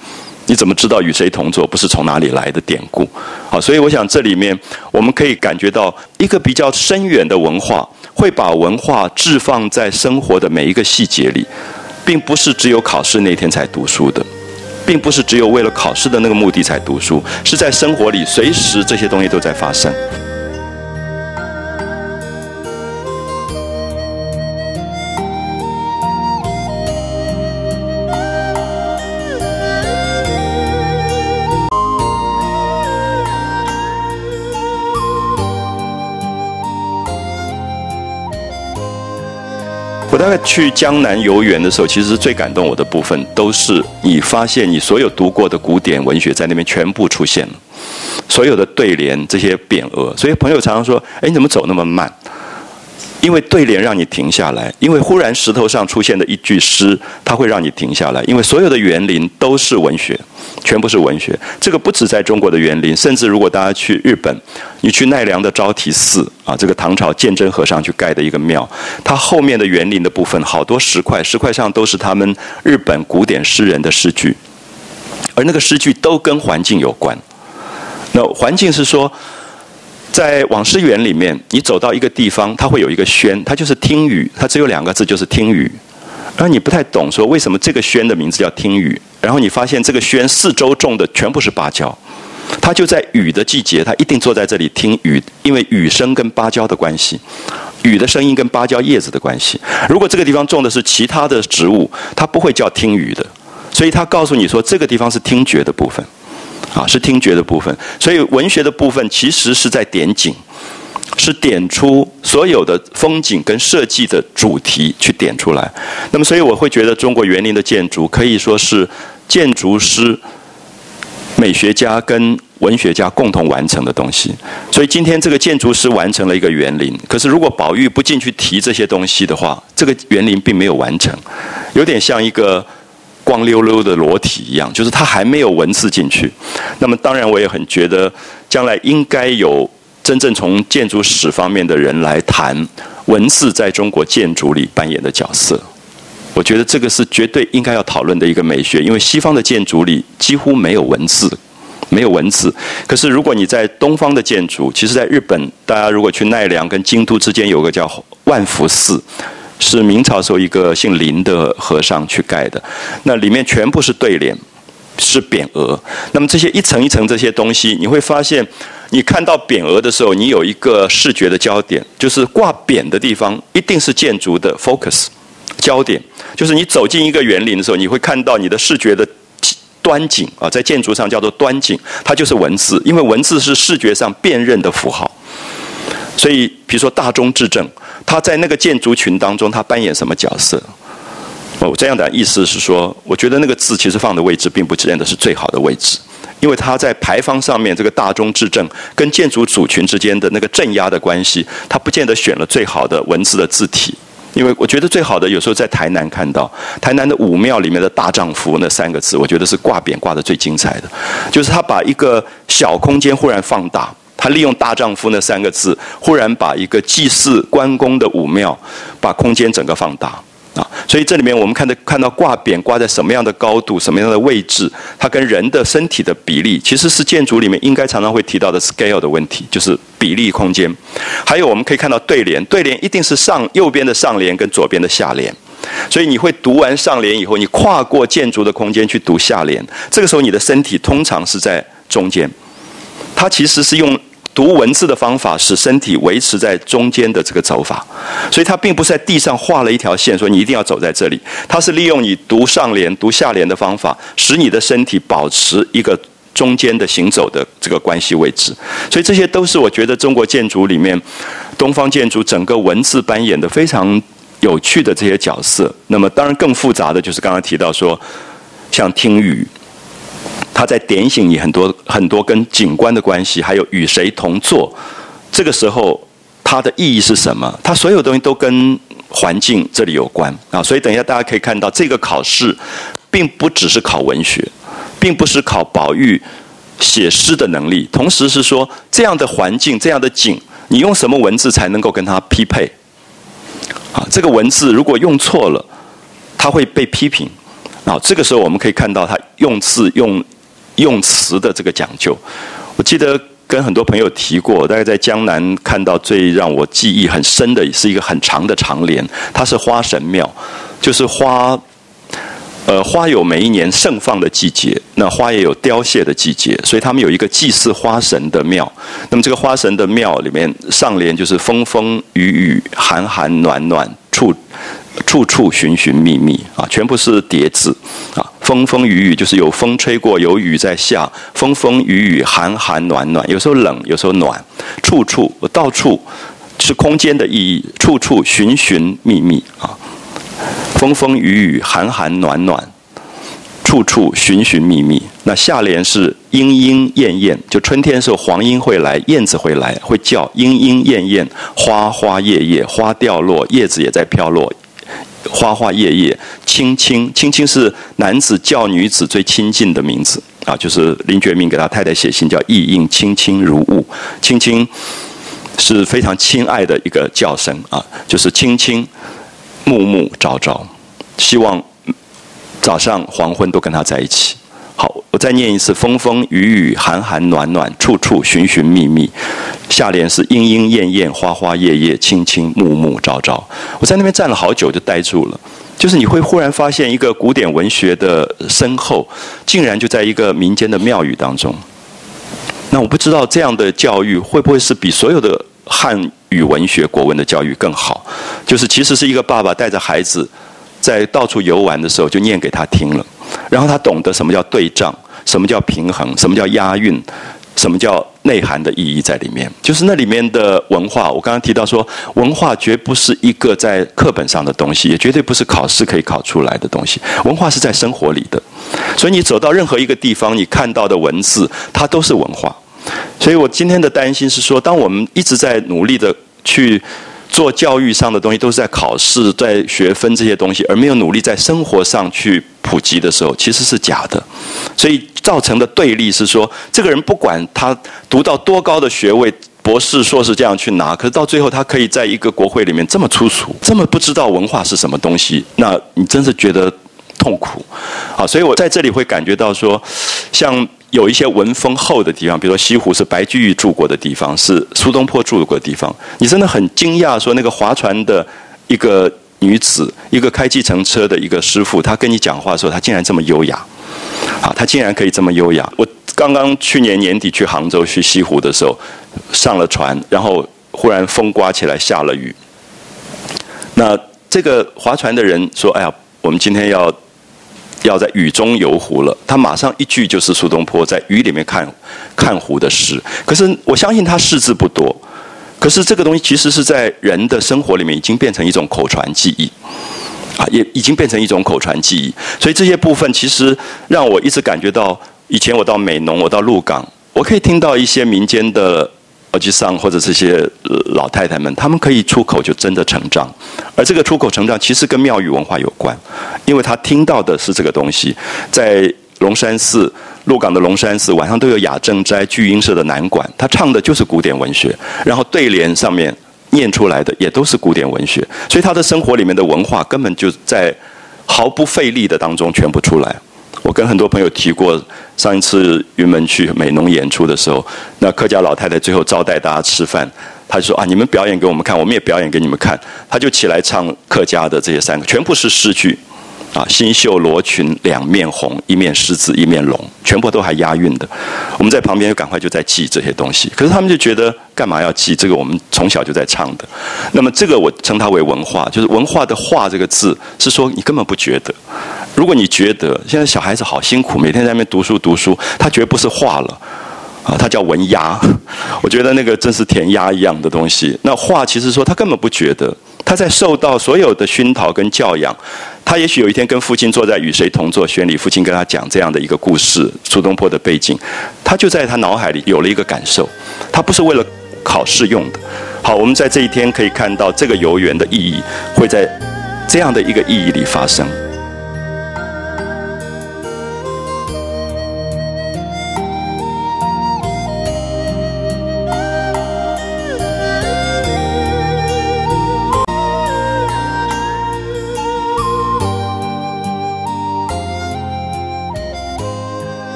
A: 你怎么知道与谁同坐不是从哪里来的典故？好，所以我想这里面我们可以感觉到一个比较深远的文化，会把文化置放在生活的每一个细节里，并不是只有考试那天才读书的，并不是只有为了考试的那个目的才读书，是在生活里随时这些东西都在发生。大概去江南游园的时候，其实最感动我的部分，都是你发现你所有读过的古典文学在那边全部出现了，所有的对联这些匾额。所以朋友常常说：“哎，你怎么走那么慢？”因为对联让你停下来，因为忽然石头上出现的一句诗，它会让你停下来。因为所有的园林都是文学，全部是文学。这个不止在中国的园林，甚至如果大家去日本，你去奈良的招提寺啊，这个唐朝鉴真和尚去盖的一个庙，它后面的园林的部分好多石块，石块上都是他们日本古典诗人的诗句，而那个诗句都跟环境有关。那环境是说。在网师园里面，你走到一个地方，它会有一个轩，它就是听雨，它只有两个字，就是听雨。而你不太懂，说为什么这个轩的名字叫听雨？然后你发现这个轩四周种的全部是芭蕉，它就在雨的季节，它一定坐在这里听雨，因为雨声跟芭蕉的关系，雨的声音跟芭蕉叶子的关系。如果这个地方种的是其他的植物，它不会叫听雨的。所以他告诉你说，这个地方是听觉的部分。啊，是听觉的部分，所以文学的部分其实是在点景，是点出所有的风景跟设计的主题去点出来。那么，所以我会觉得中国园林的建筑可以说是建筑师、美学家跟文学家共同完成的东西。所以今天这个建筑师完成了一个园林，可是如果宝玉不进去提这些东西的话，这个园林并没有完成，有点像一个。光溜溜的裸体一样，就是它还没有文字进去。那么，当然我也很觉得，将来应该有真正从建筑史方面的人来谈文字在中国建筑里扮演的角色。我觉得这个是绝对应该要讨论的一个美学，因为西方的建筑里几乎没有文字，没有文字。可是如果你在东方的建筑，其实在日本，大家如果去奈良跟京都之间有个叫万福寺。是明朝时候一个姓林的和尚去盖的，那里面全部是对联，是匾额。那么这些一层一层这些东西，你会发现，你看到匾额的时候，你有一个视觉的焦点，就是挂匾的地方一定是建筑的 focus 焦点。就是你走进一个园林的时候，你会看到你的视觉的端景啊，在建筑上叫做端景，它就是文字，因为文字是视觉上辨认的符号。所以，比如说大中至正。他在那个建筑群当中，他扮演什么角色？我这样的意思是说，我觉得那个字其实放的位置并不见得是最好的位置，因为它在牌坊上面这个大中至正跟建筑组群之间的那个镇压的关系，它不见得选了最好的文字的字体。因为我觉得最好的有时候在台南看到台南的武庙里面的大丈夫那三个字，我觉得是挂匾挂的最精彩的，就是他把一个小空间忽然放大。他利用“大丈夫”那三个字，忽然把一个祭祀关公的武庙，把空间整个放大啊！所以这里面我们看的看到挂匾挂在什么样的高度、什么样的位置，它跟人的身体的比例，其实是建筑里面应该常常会提到的 scale 的问题，就是比例空间。还有我们可以看到对联，对联一定是上右边的上联跟左边的下联，所以你会读完上联以后，你跨过建筑的空间去读下联，这个时候你的身体通常是在中间，它其实是用。读文字的方法使身体维持在中间的这个走法，所以它并不是在地上画了一条线，说你一定要走在这里。它是利用你读上联、读下联的方法，使你的身体保持一个中间的行走的这个关系位置。所以这些都是我觉得中国建筑里面东方建筑整个文字扮演的非常有趣的这些角色。那么当然更复杂的就是刚刚提到说，像听雨。他在点醒你很多很多跟景观的关系，还有与谁同坐，这个时候它的意义是什么？它所有东西都跟环境这里有关啊！所以等一下大家可以看到，这个考试并不只是考文学，并不是考宝玉写诗的能力，同时是说这样的环境、这样的景，你用什么文字才能够跟它匹配？啊，这个文字如果用错了，它会被批评。啊，这个时候我们可以看到他用字用。用词的这个讲究，我记得跟很多朋友提过，大概在江南看到最让我记忆很深的是一个很长的长联，它是花神庙，就是花，呃，花有每一年盛放的季节，那花也有凋谢的季节，所以他们有一个祭祀花神的庙。那么这个花神的庙里面上联就是风风雨雨寒寒暖暖处。处处寻寻觅觅啊，全部是叠字啊。风风雨雨就是有风吹过，有雨在下。风风雨雨，寒寒暖暖，有时候冷，有时候暖。处处到处是空间的意义，处处寻寻觅觅啊。风风雨雨，寒寒暖暖，处处寻寻觅觅。那下联是莺莺燕燕，就春天的时候，黄莺会来，燕子会来，会叫莺莺燕燕，花花叶叶，花掉落，叶子也在飘落。花花叶叶，青青青青是男子叫女子最亲近的名字啊，就是林觉民给他太太写信叫意应青青如雾，青青是非常亲爱的一个叫声啊，就是青青暮暮朝朝，希望早上黄昏都跟他在一起。好，我再念一次：风风雨雨，寒寒暖暖，处处寻寻觅觅。下联是莺莺燕燕，花花叶叶，青青暮暮朝朝。我在那边站了好久，就呆住了。就是你会忽然发现，一个古典文学的深厚，竟然就在一个民间的庙宇当中。那我不知道这样的教育会不会是比所有的汉语文学国文的教育更好？就是其实是一个爸爸带着孩子在到处游玩的时候，就念给他听了。然后他懂得什么叫对仗，什么叫平衡，什么叫押韵，什么叫内涵的意义在里面。就是那里面的文化，我刚刚提到说，文化绝不是一个在课本上的东西，也绝对不是考试可以考出来的东西。文化是在生活里的，所以你走到任何一个地方，你看到的文字，它都是文化。所以我今天的担心是说，当我们一直在努力的去。做教育上的东西都是在考试、在学分这些东西，而没有努力在生活上去普及的时候，其实是假的。所以造成的对立是说，这个人不管他读到多高的学位，博士、硕士这样去拿，可是到最后他可以在一个国会里面这么粗俗，这么不知道文化是什么东西，那你真是觉得痛苦。好，所以我在这里会感觉到说，像。有一些文风厚的地方，比如说西湖是白居易住过的地方，是苏东坡住过的地方。你真的很惊讶，说那个划船的一个女子，一个开计程车的一个师傅，他跟你讲话的时候，他竟然这么优雅，啊，他竟然可以这么优雅。我刚刚去年年底去杭州去西湖的时候，上了船，然后忽然风刮起来，下了雨。那这个划船的人说：“哎呀，我们今天要。”要在雨中游湖了，他马上一句就是苏东坡在雨里面看看湖的诗。可是我相信他识字不多，可是这个东西其实是在人的生活里面已经变成一种口传记忆。啊，也已经变成一种口传记忆。所以这些部分其实让我一直感觉到，以前我到美浓，我到鹿港，我可以听到一些民间的耳机上或者这些老太太们，他们可以出口就真的成长，而这个出口成长其实跟庙宇文化有关，因为他听到的是这个东西，在龙山寺。鹿港的龙山寺晚上都有雅正斋聚音社的南管，他唱的就是古典文学，然后对联上面念出来的也都是古典文学，所以他的生活里面的文化根本就在毫不费力的当中全部出来。我跟很多朋友提过，上一次云门去美浓演出的时候，那客家老太太最后招待大家吃饭，她就说啊，你们表演给我们看，我们也表演给你们看，她就起来唱客家的这些三个，全部是诗句。啊，新绣罗裙两面红，一面狮子一面龙，全部都还押韵的。我们在旁边就赶快就在记这些东西，可是他们就觉得干嘛要记这个？我们从小就在唱的。那么这个我称它为文化，就是文化的“化”这个字，是说你根本不觉得。如果你觉得现在小孩子好辛苦，每天在那边读书读书，他绝不是化了啊，他叫文压。我觉得那个真是填鸭一样的东西。那化其实说他根本不觉得。他在受到所有的熏陶跟教养，他也许有一天跟父亲坐在与谁同坐轩里，父亲跟他讲这样的一个故事，苏东坡的背景，他就在他脑海里有了一个感受，他不是为了考试用的。好，我们在这一天可以看到这个游园的意义会在这样的一个意义里发生。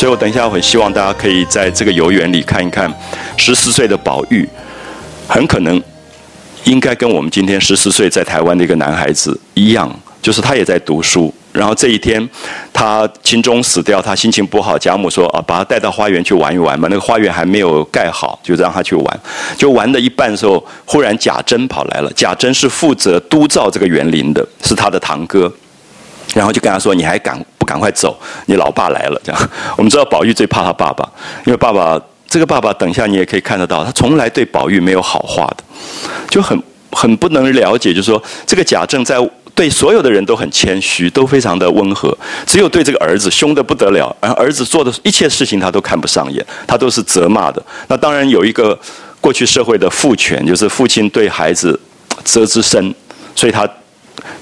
A: 所以我等一下我很希望大家可以在这个游园里看一看，十四岁的宝玉，很可能应该跟我们今天十四岁在台湾的一个男孩子一样，就是他也在读书。然后这一天，他秦钟死掉，他心情不好，贾母说啊，把他带到花园去玩一玩嘛。那个花园还没有盖好，就让他去玩。就玩的一半的时候，忽然贾珍跑来了。贾珍是负责督造这个园林的，是他的堂哥。然后就跟他说：“你还敢不赶快走？你老爸来了。”这样，我们知道宝玉最怕他爸爸，因为爸爸这个爸爸，等一下你也可以看得到，他从来对宝玉没有好话的，就很很不能了解。就是说，这个贾政在对所有的人都很谦虚，都非常的温和，只有对这个儿子凶得不得了。然后儿子做的一切事情他都看不上眼，他都是责骂的。那当然有一个过去社会的父权，就是父亲对孩子责之深，所以他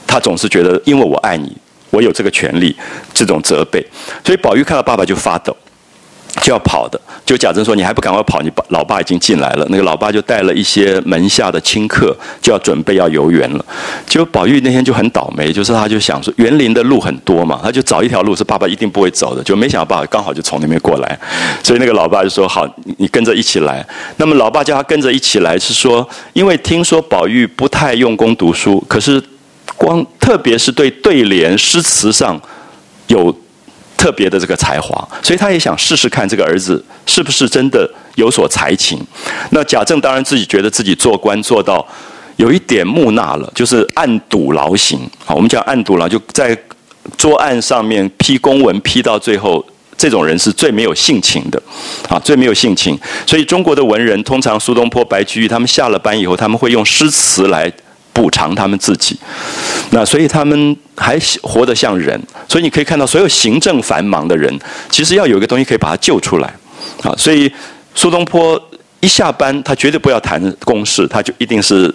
A: 他总是觉得，因为我爱你。我有这个权利，这种责备，所以宝玉看到爸爸就发抖，就要跑的。就贾政说：“你还不赶快跑？你爸老爸已经进来了。”那个老爸就带了一些门下的亲客，就要准备要游园了。结果宝玉那天就很倒霉，就是他就想说，园林的路很多嘛，他就找一条路是爸爸一定不会走的，就没想到爸爸刚好就从那边过来，所以那个老爸就说：“好，你跟着一起来。”那么老爸叫他跟着一起来，是说因为听说宝玉不太用功读书，可是。光特别是对对联诗词上有特别的这个才华，所以他也想试试看这个儿子是不是真的有所才情。那贾政当然自己觉得自己做官做到有一点木讷了，就是暗赌劳形。好，我们讲暗赌劳，就在桌案上面批公文批到最后，这种人是最没有性情的，啊，最没有性情。所以中国的文人通常苏东坡、白居易他们下了班以后，他们会用诗词来。补偿他们自己，那所以他们还活得像人，所以你可以看到，所有行政繁忙的人，其实要有一个东西可以把他救出来，啊，所以苏东坡一下班，他绝对不要谈公事，他就一定是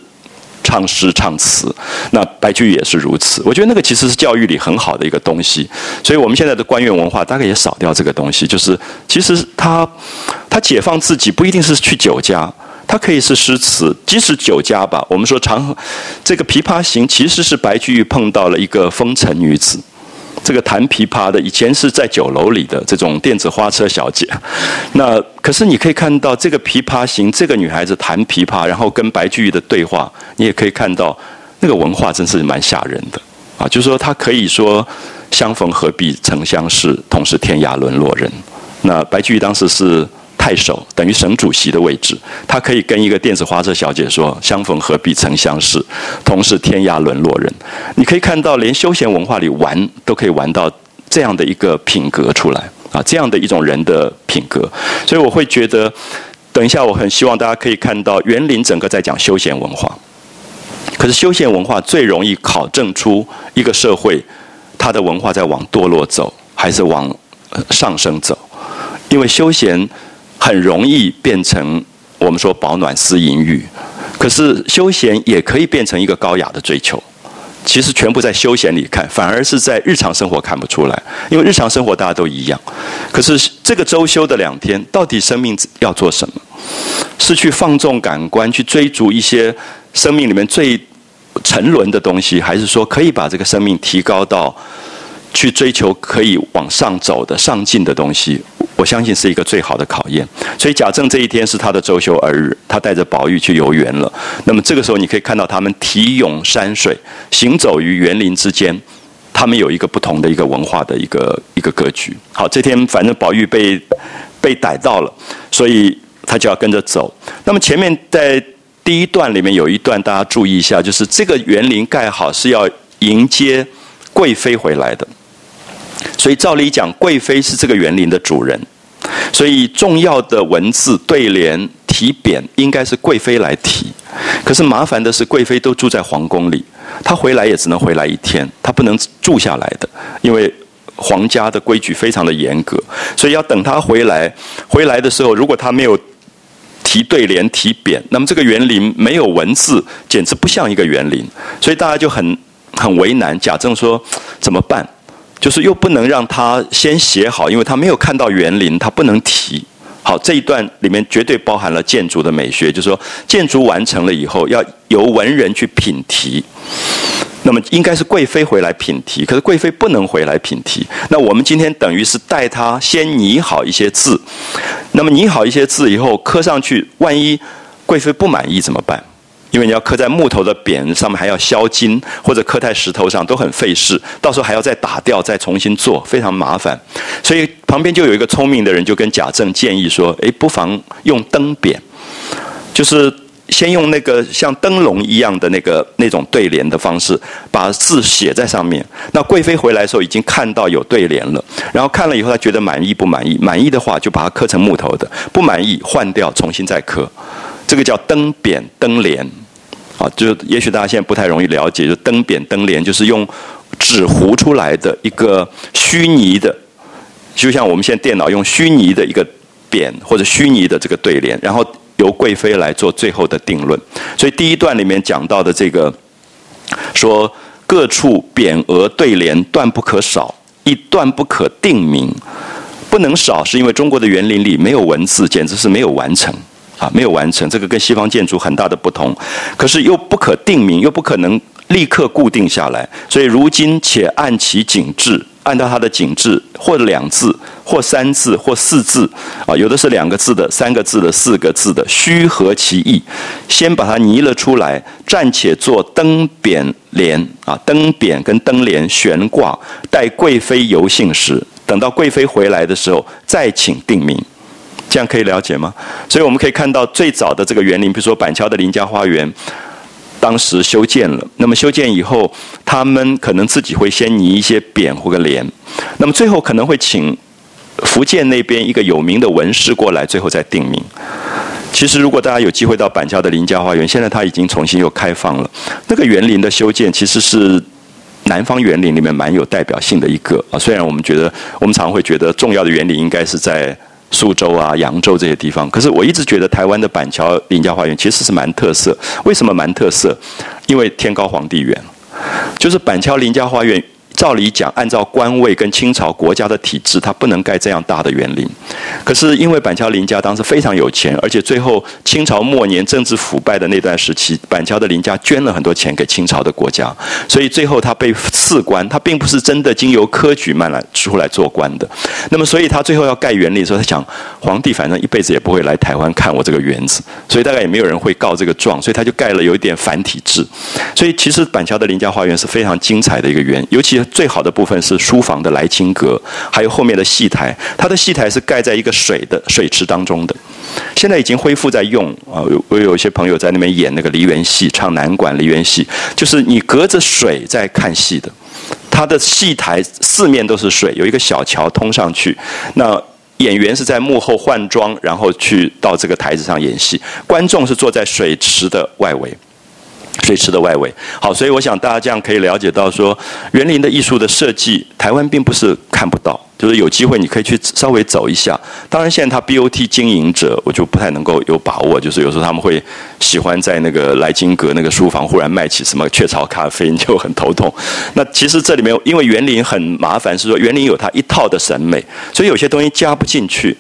A: 唱诗唱词。那白居易也是如此，我觉得那个其实是教育里很好的一个东西。所以我们现在的官员文化大概也少掉这个东西，就是其实他他解放自己不一定是去酒家。它可以是诗词，即使酒家吧。我们说长这个《琵琶行》其实是白居易碰到了一个风尘女子，这个弹琵琶的以前是在酒楼里的这种电子花车小姐。那可是你可以看到这个《琵琶行》，这个女孩子弹琵琶，然后跟白居易的对话，你也可以看到那个文化真是蛮吓人的啊！就是说，她可以说相逢何必曾相识，同是天涯沦落人。那白居易当时是。太守等于省主席的位置，他可以跟一个电子花车小姐说：“相逢何必曾相识，同是天涯沦落人。”你可以看到，连休闲文化里玩都可以玩到这样的一个品格出来啊，这样的一种人的品格。所以我会觉得，等一下我很希望大家可以看到园林整个在讲休闲文化。可是休闲文化最容易考证出一个社会，它的文化在往堕落走，还是往上升走？因为休闲很容易变成我们说保暖思淫欲，可是休闲也可以变成一个高雅的追求。其实全部在休闲里看，反而是在日常生活看不出来。因为日常生活大家都一样，可是这个周休的两天，到底生命要做什么？是去放纵感官，去追逐一些生命里面最沉沦的东西，还是说可以把这个生命提高到去追求可以往上走的上进的东西？我相信是一个最好的考验。所以贾政这一天是他的周休二日，他带着宝玉去游园了。那么这个时候，你可以看到他们题咏山水，行走于园林之间，他们有一个不同的一个文化的一个一个格局。好，这天反正宝玉被被逮到了，所以他就要跟着走。那么前面在第一段里面有一段，大家注意一下，就是这个园林盖好是要迎接贵妃回来的。所以照理讲，贵妃是这个园林的主人，所以重要的文字对联题匾应该是贵妃来题。可是麻烦的是，贵妃都住在皇宫里，她回来也只能回来一天，她不能住下来的，因为皇家的规矩非常的严格，所以要等她回来。回来的时候，如果她没有题对联题匾，那么这个园林没有文字，简直不像一个园林。所以大家就很很为难。贾政说：“怎么办？”就是又不能让他先写好，因为他没有看到园林，他不能提。好，这一段里面绝对包含了建筑的美学，就是说建筑完成了以后，要由文人去品题。那么应该是贵妃回来品题，可是贵妃不能回来品题。那我们今天等于是带他先拟好一些字，那么拟好一些字以后刻上去，万一贵妃不满意怎么办？因为你要刻在木头的匾上面，还要削金，或者刻在石头上，都很费事。到时候还要再打掉，再重新做，非常麻烦。所以旁边就有一个聪明的人，就跟贾政建议说：“哎，不妨用灯匾，就是先用那个像灯笼一样的那个那种对联的方式，把字写在上面。那贵妃回来的时候已经看到有对联了，然后看了以后，她觉得满意不满意？满意的话就把它刻成木头的，不满意换掉，重新再刻。这个叫灯匾灯联。”啊，就也许大家现在不太容易了解，就灯匾灯联，就是用纸糊出来的一个虚拟的，就像我们现在电脑用虚拟的一个匾或者虚拟的这个对联，然后由贵妃来做最后的定论。所以第一段里面讲到的这个，说各处匾额对联断不可少，一断不可定名，不能少，是因为中国的园林里没有文字，简直是没有完成。啊，没有完成，这个跟西方建筑很大的不同，可是又不可定名，又不可能立刻固定下来，所以如今且按其景致，按照它的景致，或两字，或三字，或四字，啊，有的是两个字的，三个字的，四个字的，虚合其意，先把它拟了出来，暂且做灯匾联啊，灯匾跟灯联悬挂，待贵妃游幸时，等到贵妃回来的时候，再请定名。这样可以了解吗？所以我们可以看到最早的这个园林，比如说板桥的林家花园，当时修建了。那么修建以后，他们可能自己会先拟一些匾或个联，那么最后可能会请福建那边一个有名的文师过来，最后再定名。其实，如果大家有机会到板桥的林家花园，现在它已经重新又开放了。那个园林的修建，其实是南方园林里面蛮有代表性的一个啊。虽然我们觉得，我们常会觉得重要的园林应该是在。苏州啊、扬州这些地方，可是我一直觉得台湾的板桥林家花园其实是蛮特色。为什么蛮特色？因为天高皇帝远，就是板桥林家花园。照理讲，按照官位跟清朝国家的体制，它不能盖这样大的园林。可是因为板桥林家当时非常有钱，而且最后清朝末年政治腐败的那段时期，板桥的林家捐了很多钱给清朝的国家，所以最后他被赐官。他并不是真的经由科举慢来出来做官的。那么，所以他最后要盖园林的时候，他想皇帝反正一辈子也不会来台湾看我这个园子，所以大概也没有人会告这个状，所以他就盖了有一点繁体字。所以其实板桥的林家花园是非常精彩的一个园，尤其。最好的部分是书房的来清阁，还有后面的戏台。它的戏台是盖在一个水的水池当中的，现在已经恢复在用啊。我有一些朋友在那边演那个梨园戏，唱南管梨园戏，就是你隔着水在看戏的。它的戏台四面都是水，有一个小桥通上去。那演员是在幕后换装，然后去到这个台子上演戏，观众是坐在水池的外围。水池的外围。好，所以我想大家这样可以了解到说，园林的艺术的设计，台湾并不是看不到。就是有机会，你可以去稍微走一下。当然，现在他 BOT 经营者，我就不太能够有把握。就是有时候他们会喜欢在那个莱金阁那个书房忽然卖起什么雀巢咖啡，你就很头痛。那其实这里面，因为园林很麻烦，是说园林有它一套的审美，所以有些东西加不进去。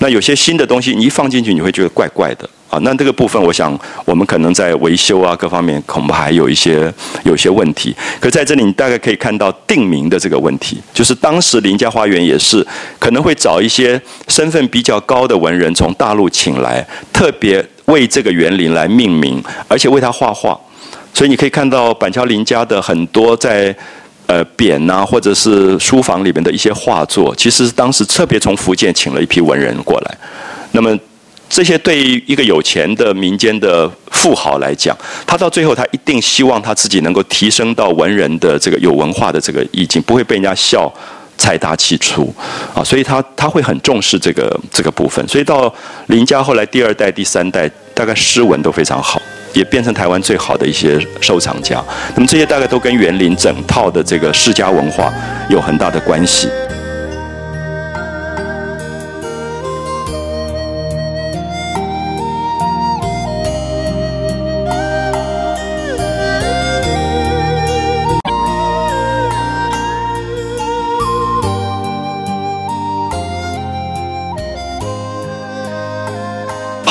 A: 那有些新的东西，你一放进去，你会觉得怪怪的。啊，那这个部分，我想我们可能在维修啊各方面，恐怕还有一些有些问题。可在这里，你大概可以看到定名的这个问题，就是当时林家花园也是可能会找一些身份比较高的文人从大陆请来，特别为这个园林来命名，而且为他画画。所以你可以看到板桥林家的很多在呃匾呐，或者是书房里面的一些画作，其实是当时特别从福建请了一批文人过来。那么。这些对于一个有钱的民间的富豪来讲，他到最后他一定希望他自己能够提升到文人的这个有文化的这个意境，不会被人家笑财大气粗啊，所以他他会很重视这个这个部分。所以到林家后来第二代、第三代，大概诗文都非常好，也变成台湾最好的一些收藏家。那么这些大概都跟园林整套的这个世家文化有很大的关系。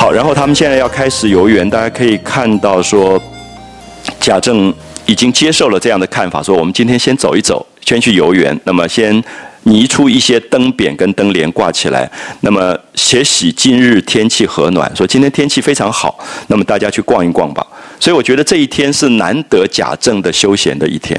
A: 好然后他们现在要开始游园，大家可以看到说，贾政已经接受了这样的看法，说我们今天先走一走，先去游园。那么先拟出一些灯匾跟灯帘挂起来，那么写喜今日天气和暖，说今天天气非常好，那么大家去逛一逛吧。所以我觉得这一天是难得贾政的休闲的一天。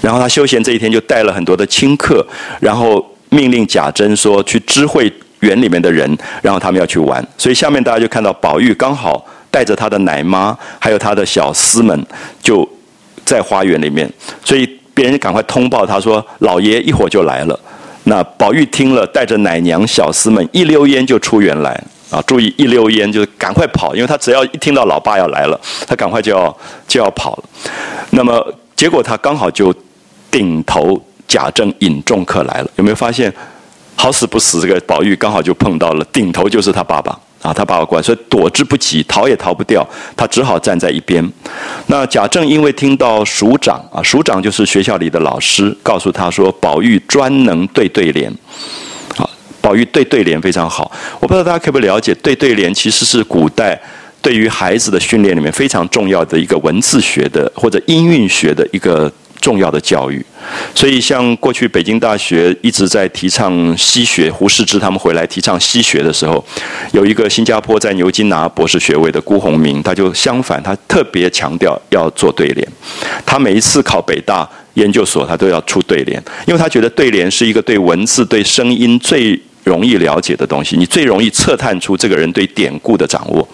A: 然后他休闲这一天就带了很多的亲客，然后命令贾珍说去知会。园里面的人，然后他们要去玩，所以下面大家就看到宝玉刚好带着他的奶妈，还有他的小厮们，就在花园里面。所以别人赶快通报他说：“老爷一会儿就来了。”那宝玉听了，带着奶娘、小厮们一溜烟就出园来啊！注意一溜烟就是赶快跑，因为他只要一听到老爸要来了，他赶快就要就要跑了。那么结果他刚好就顶头贾政引众客来了，有没有发现？好死不死，这个宝玉刚好就碰到了，顶头就是他爸爸啊，他爸爸过来，所以躲之不及，逃也逃不掉，他只好站在一边。那贾政因为听到署长啊，署长就是学校里的老师，告诉他说，宝玉专能对对联，啊，宝玉对对联非常好。我不知道大家可不可以了解，对对联其实是古代对于孩子的训练里面非常重要的一个文字学的或者音韵学的一个。重要的教育，所以像过去北京大学一直在提倡西学，胡适之他们回来提倡西学的时候，有一个新加坡在牛津拿博士学位的辜鸿铭，他就相反，他特别强调要做对联。他每一次考北大研究所，他都要出对联，因为他觉得对联是一个对文字、对声音最。容易了解的东西，你最容易测探出这个人对典故的掌握。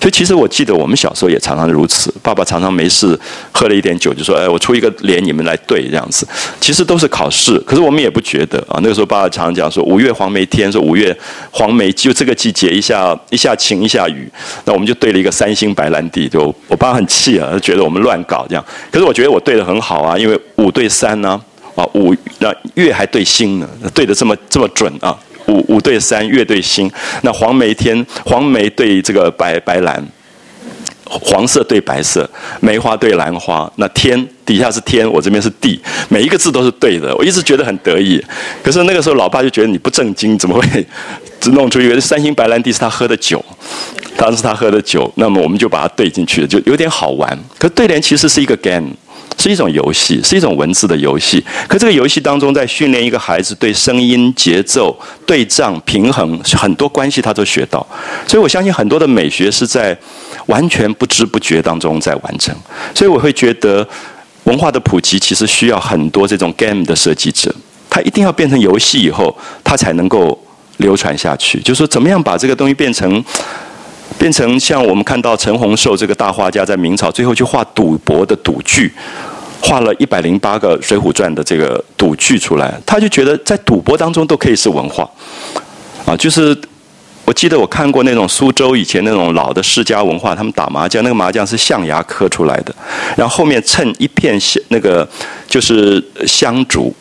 A: 所以，其实我记得我们小时候也常常如此。爸爸常常没事喝了一点酒，就说：“哎，我出一个联，你们来对这样子。”其实都是考试，可是我们也不觉得啊。那个时候，爸爸常常讲说：“五月黄梅天，说五月黄梅就这个季节，一下一下晴，一下雨。”那我们就对了一个三星白兰地，就我爸很气啊，觉得我们乱搞这样。可是我觉得我对的很好啊，因为五对三呢，啊五那月还对星呢，对的这么这么准啊。五五对三，月对星，那黄梅天，黄梅对这个白白兰，黄色对白色，梅花对兰花，那天底下是天，我这边是地，每一个字都是对的，我一直觉得很得意。可是那个时候，老爸就觉得你不正经，怎么会只 弄出一个三星白兰地是他喝的酒？当时他喝的酒，那么我们就把它对进去了，就有点好玩。可对联其实是一个 game。是一种游戏，是一种文字的游戏。可这个游戏当中，在训练一个孩子对声音、节奏、对仗、平衡很多关系，他都学到。所以我相信很多的美学是在完全不知不觉当中在完成。所以我会觉得，文化的普及其实需要很多这种 game 的设计者，他一定要变成游戏以后，他才能够流传下去。就是说，怎么样把这个东西变成？变成像我们看到陈洪寿这个大画家在明朝最后去画赌博的赌具，画了一百零八个《水浒传》的这个赌具出来，他就觉得在赌博当中都可以是文化，啊，就是。我记得我看过那种苏州以前那种老的世家文化，他们打麻将，那个麻将是象牙刻出来的，然后后面衬一片那个就是香竹，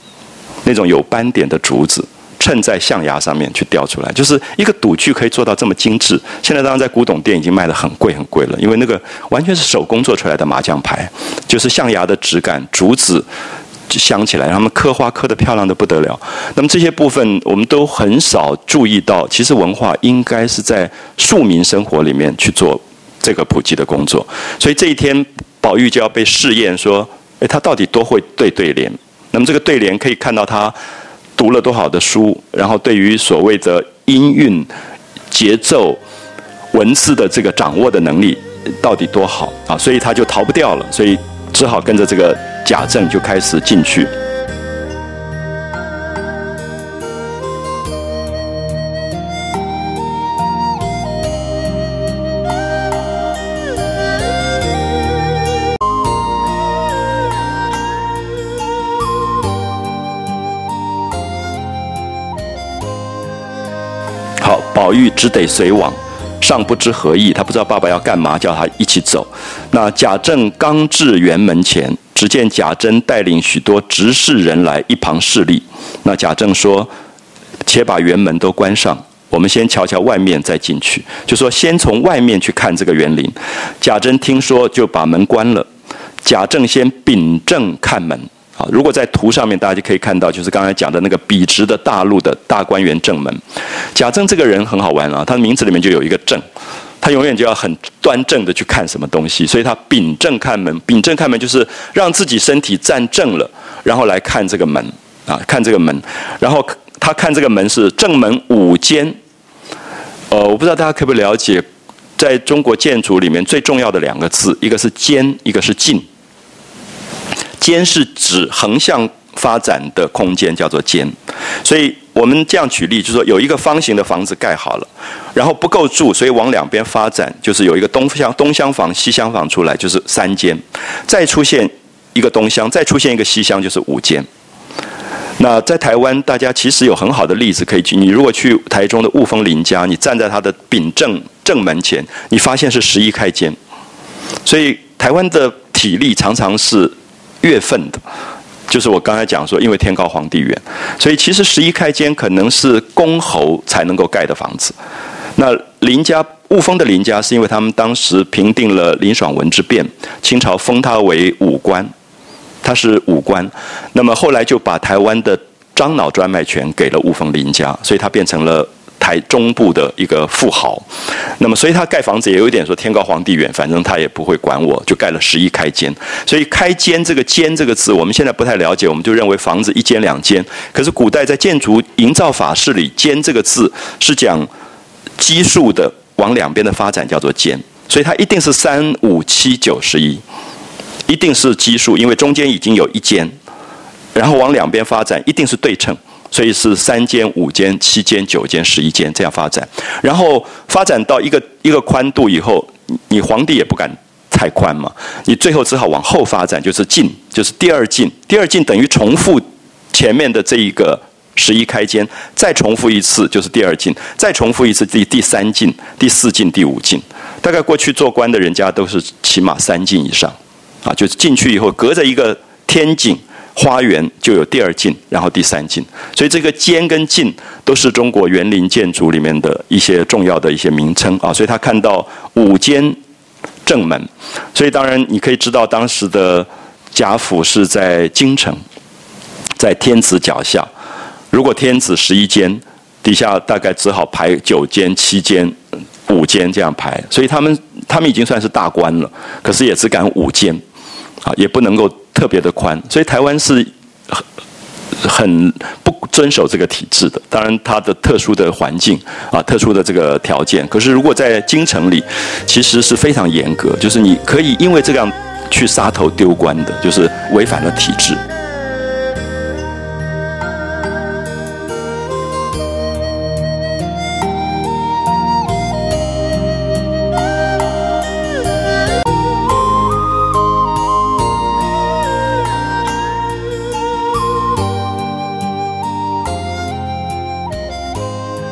A: 那种有斑点的竹子。衬在象牙上面去雕出来，就是一个赌具可以做到这么精致。现在当然在古董店已经卖的很贵很贵了，因为那个完全是手工做出来的麻将牌，就是象牙的质感，竹子镶起来，然后他们刻花刻的漂亮的不得了。那么这些部分我们都很少注意到，其实文化应该是在庶民生活里面去做这个普及的工作。所以这一天，宝玉就要被试验说，诶，他到底多会对对联？那么这个对联可以看到他。读了多少的书，然后对于所谓的音韵、节奏、文字的这个掌握的能力到底多好啊？所以他就逃不掉了，所以只好跟着这个贾政就开始进去。宝玉只得随往，尚不知何意。他不知道爸爸要干嘛，叫他一起走。那贾政刚至园门前，只见贾珍带领许多执事人来一旁侍立。那贾政说：“且把园门都关上，我们先瞧瞧外面，再进去。”就说先从外面去看这个园林。贾珍听说，就把门关了。贾政先秉正看门。好，如果在图上面，大家就可以看到，就是刚才讲的那个笔直的大陆的大观园正门。贾政这个人很好玩啊，他的名字里面就有一个正，他永远就要很端正的去看什么东西，所以他秉正看门。秉正看门就是让自己身体站正了，然后来看这个门啊，看这个门。然后他看这个门是正门五间。呃，我不知道大家可不可以了解，在中国建筑里面最重要的两个字，一个是间，一个是进。间是指横向发展的空间，叫做间。所以我们这样举例，就是说有一个方形的房子盖好了，然后不够住，所以往两边发展，就是有一个东厢东厢房、西厢房出来，就是三间。再出现一个东厢，再出现一个西厢，就是五间。那在台湾，大家其实有很好的例子可以举。你如果去台中的雾峰林家，你站在它的秉正正门前，你发现是十一开间。所以台湾的体力常常是。月份的，就是我刚才讲说，因为天高皇帝远，所以其实十一开间可能是公侯才能够盖的房子。那林家雾峰的林家，是因为他们当时平定了林爽文之变，清朝封他为武官，他是武官。那么后来就把台湾的樟脑专卖权给了雾峰林家，所以他变成了。台中部的一个富豪，那么所以他盖房子也有点说天高皇帝远，反正他也不会管我，就盖了十一开间。所以开间这个间这个字，我们现在不太了解，我们就认为房子一间两间。可是古代在建筑营造法式里，间这个字是讲基数的往两边的发展叫做间，所以它一定是三五七九十一，一定是基数，因为中间已经有一间，然后往两边发展一定是对称。所以是三间、五间、七间、九间、十一间这样发展，然后发展到一个一个宽度以后，你皇帝也不敢太宽嘛，你最后只好往后发展，就是进，就是第二进，第二进等于重复前面的这一个十一开间，再重复一次就是第二进，再重复一次第第三进、第四进、第五进，大概过去做官的人家都是起码三进以上，啊，就是进去以后隔着一个天井。花园就有第二进，然后第三进，所以这个间跟进都是中国园林建筑里面的一些重要的一些名称啊。所以他看到五间正门，所以当然你可以知道当时的贾府是在京城，在天子脚下。如果天子十一间，底下大概只好排九间、七间、五间这样排。所以他们他们已经算是大官了，可是也只敢五间，啊，也不能够。特别的宽，所以台湾是很很不遵守这个体制的。当然，它的特殊的环境啊，特殊的这个条件。可是，如果在京城里，其实是非常严格，就是你可以因为这样去杀头丢官的，就是违反了体制。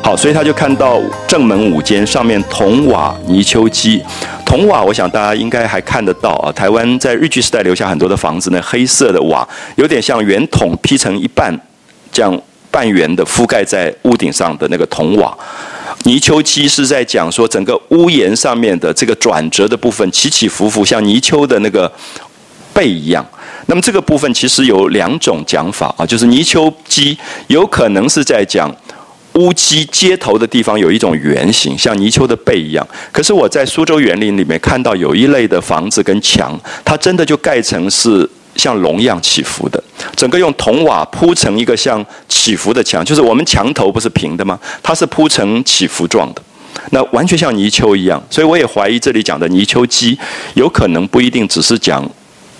A: 好，所以他就看到正门五间上面铜瓦泥丘基，铜瓦，我想大家应该还看得到啊。台湾在日据时代留下很多的房子呢，黑色的瓦，有点像圆筒劈成一半，这样半圆的覆盖在屋顶上的那个铜瓦。泥丘基是在讲说整个屋檐上面的这个转折的部分起起伏伏，像泥鳅的那个背一样。那么这个部分其实有两种讲法啊，就是泥鳅基有可能是在讲。乌鸡接头的地方有一种圆形，像泥鳅的背一样。可是我在苏州园林里面看到有一类的房子跟墙，它真的就盖成是像龙一样起伏的，整个用铜瓦铺成一个像起伏的墙，就是我们墙头不是平的吗？它是铺成起伏状的，那完全像泥鳅一样。所以我也怀疑这里讲的泥鳅鸡，有可能不一定只是讲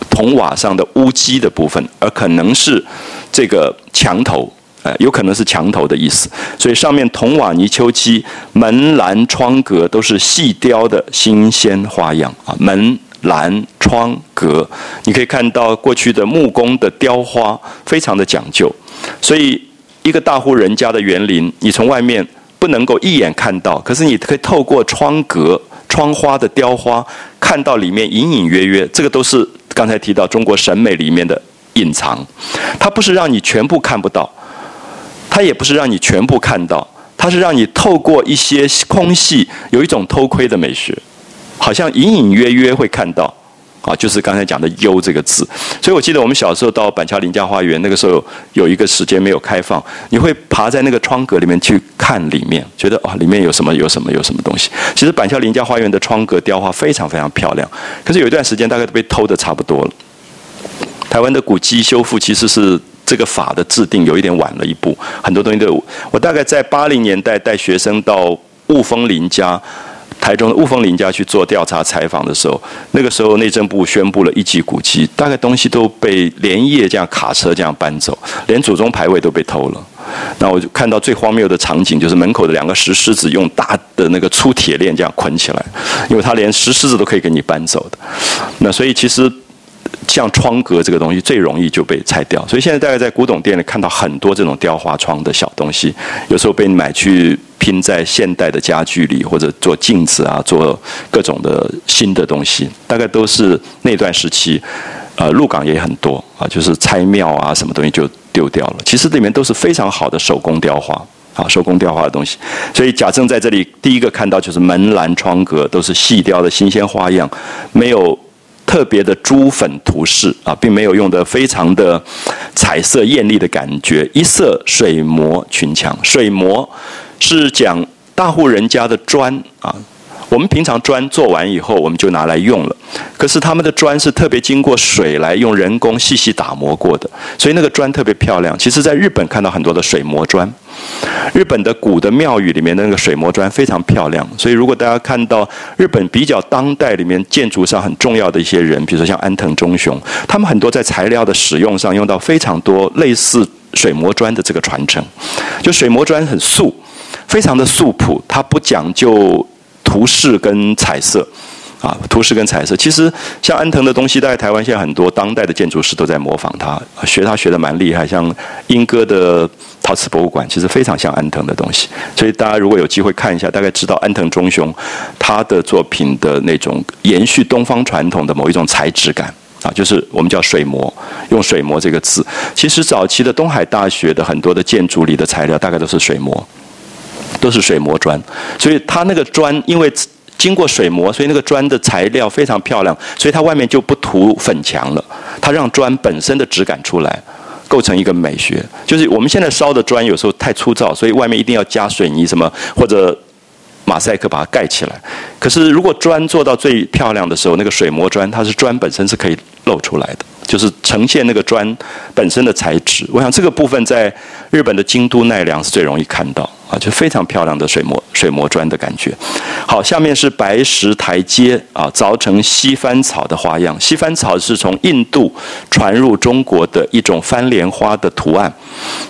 A: 铜瓦上的乌鸡的部分，而可能是这个墙头。呃，有可能是墙头的意思，所以上面铜瓦泥秋漆门栏窗格都是细雕的新鲜花样啊，门栏窗格。你可以看到过去的木工的雕花非常的讲究，所以一个大户人家的园林，你从外面不能够一眼看到，可是你可以透过窗格窗花的雕花看到里面隐隐约约，这个都是刚才提到中国审美里面的隐藏，它不是让你全部看不到。它也不是让你全部看到，它是让你透过一些空隙，有一种偷窥的美学，好像隐隐约约会看到，啊，就是刚才讲的“幽”这个字。所以我记得我们小时候到板桥林家花园，那个时候有一个时间没有开放，你会爬在那个窗格里面去看里面，觉得啊，里面有什么有什么有什么东西。其实板桥林家花园的窗格雕花非常非常漂亮，可是有一段时间大概都被偷的差不多了。台湾的古迹修复其实是。这个法的制定有一点晚了一步，很多东西都我大概在八零年代带学生到雾峰林家，台中的雾峰林家去做调查采访的时候，那个时候内政部宣布了一级古迹，大概东西都被连夜这样卡车这样搬走，连祖宗牌位都被偷了。那我就看到最荒谬的场景，就是门口的两个石狮子用大的那个粗铁链这样捆起来，因为他连石狮子都可以给你搬走的。那所以其实。像窗格这个东西最容易就被拆掉，所以现在大概在古董店里看到很多这种雕花窗的小东西，有时候被买去拼在现代的家具里，或者做镜子啊，做各种的新的东西，大概都是那段时期。呃，鹿港也很多啊，就是拆庙啊，什么东西就丢掉了。其实里面都是非常好的手工雕花啊，手工雕花的东西。所以贾政在这里第一个看到就是门栏窗格都是细雕的新鲜花样，没有。特别的朱粉涂饰啊，并没有用的非常的彩色艳丽的感觉，一色水磨群墙。水磨是讲大户人家的砖啊。我们平常砖做完以后，我们就拿来用了。可是他们的砖是特别经过水来用人工细细打磨过的，所以那个砖特别漂亮。其实，在日本看到很多的水磨砖，日本的古的庙宇里面的那个水磨砖非常漂亮。所以，如果大家看到日本比较当代里面建筑上很重要的一些人，比如说像安藤忠雄，他们很多在材料的使用上用到非常多类似水磨砖的这个传承。就水磨砖很素，非常的素朴，它不讲究。图式跟彩色，啊，图式跟彩色，其实像安藤的东西，在台湾现在很多当代的建筑师都在模仿他，学他学的蛮厉害。像英歌的陶瓷博物馆，其实非常像安藤的东西。所以大家如果有机会看一下，大概知道安藤忠雄他的作品的那种延续东方传统的某一种材质感啊，就是我们叫水磨，用水磨这个字。其实早期的东海大学的很多的建筑里的材料，大概都是水磨。都是水磨砖，所以它那个砖因为经过水磨，所以那个砖的材料非常漂亮，所以它外面就不涂粉墙了，它让砖本身的质感出来，构成一个美学。就是我们现在烧的砖有时候太粗糙，所以外面一定要加水泥什么或者马赛克把它盖起来。可是如果砖做到最漂亮的时候，那个水磨砖它是砖本身是可以露出来的。就是呈现那个砖本身的材质，我想这个部分在日本的京都奈良是最容易看到啊，就非常漂亮的水磨水磨砖的感觉。好，下面是白石台阶啊，凿成西番草的花样。西番草是从印度传入中国的一种番莲花的图案，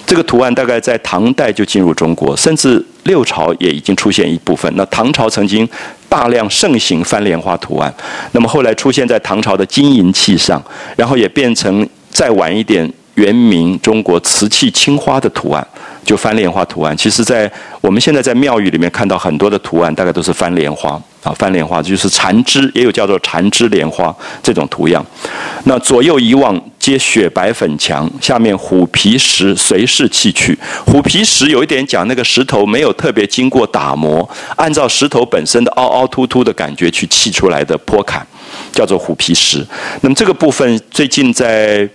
A: 这个图案大概在唐代就进入中国，甚至六朝也已经出现一部分。那唐朝曾经。大量盛行番莲花图案，那么后来出现在唐朝的金银器上，然后也变成再晚一点原明中国瓷器青花的图案，就翻莲花图案。其实，在我们现在在庙宇里面看到很多的图案，大概都是翻莲花啊，翻莲花就是缠枝，也有叫做缠枝莲花这种图样。那左右一望，皆雪白粉墙，下面虎皮石随势砌去。虎皮石有一点讲，那个石头没有特别经过打磨，按照石头本身的凹凹凸凸的感觉去砌出来的坡坎。叫做虎皮石。那么这个部分最近在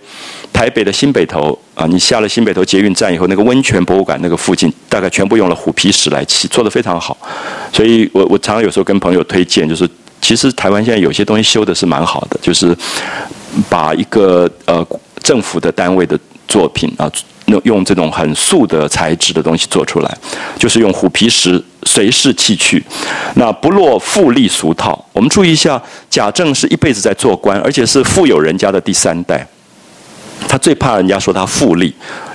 A: 台北的新北头啊，你下了新北头捷运站以后，那个温泉博物馆那个附近，大概全部用了虎皮石来砌，做得非常好。所以我我常常有时候跟朋友推荐，就是其实台湾现在有些东西修的是蛮好的，就是把一个呃政府的单位的作品啊。用用这种很素的材质的东西做出来，就是用虎皮石随势砌去，那不落富丽俗套。我们注意一下，贾政是一辈子在做官，而且是富有人家的第三代。他最怕人家说他富丽，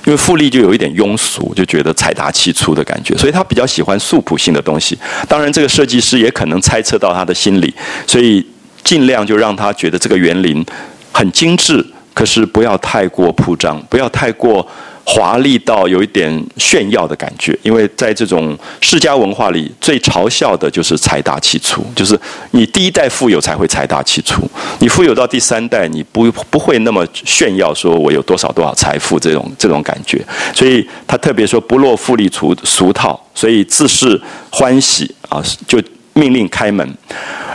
A: 因为富丽就有一点庸俗，就觉得财大气粗的感觉，所以他比较喜欢素朴性的东西。当然，这个设计师也可能猜测到他的心理，所以尽量就让他觉得这个园林很精致，可是不要太过铺张，不要太过。华丽到有一点炫耀的感觉，因为在这种世家文化里，最嘲笑的就是财大气粗，就是你第一代富有才会财大气粗，你富有到第三代，你不不会那么炫耀，说我有多少多少财富这种这种感觉。所以他特别说不落富丽俗俗套，所以自是欢喜啊，就命令开门。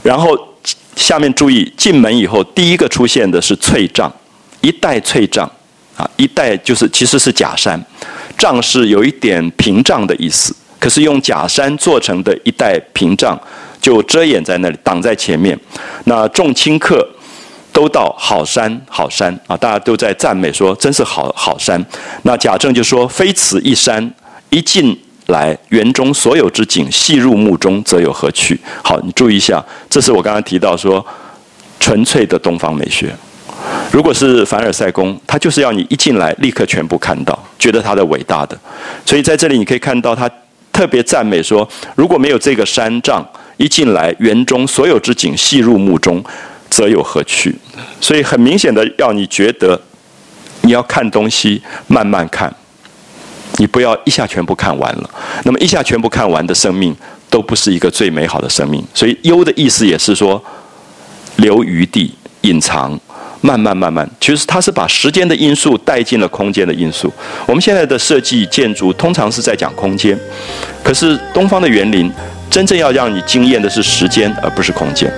A: 然后下面注意，进门以后第一个出现的是翠帐，一代翠帐。啊，一代就是其实是假山，障是有一点屏障的意思，可是用假山做成的一代屏障，就遮掩在那里，挡在前面。那众亲客都道好山好山啊，大家都在赞美说真是好好山。那贾政就说非此一山，一进来园中所有之景，细入目中，则有何趣？好，你注意一下，这是我刚刚提到说纯粹的东方美学。如果是凡尔赛宫，他就是要你一进来立刻全部看到，觉得它的伟大的。所以在这里你可以看到他特别赞美说，如果没有这个山障，一进来园中所有之景细入目中，则有何趣？所以很明显的要你觉得，你要看东西慢慢看，你不要一下全部看完了。那么一下全部看完的生命，都不是一个最美好的生命。所以优的意思也是说，留余地，隐藏。慢慢慢慢，其实它是把时间的因素带进了空间的因素。我们现在的设计建筑通常是在讲空间，可是东方的园林真正要让你惊艳的是时间，而不是空间。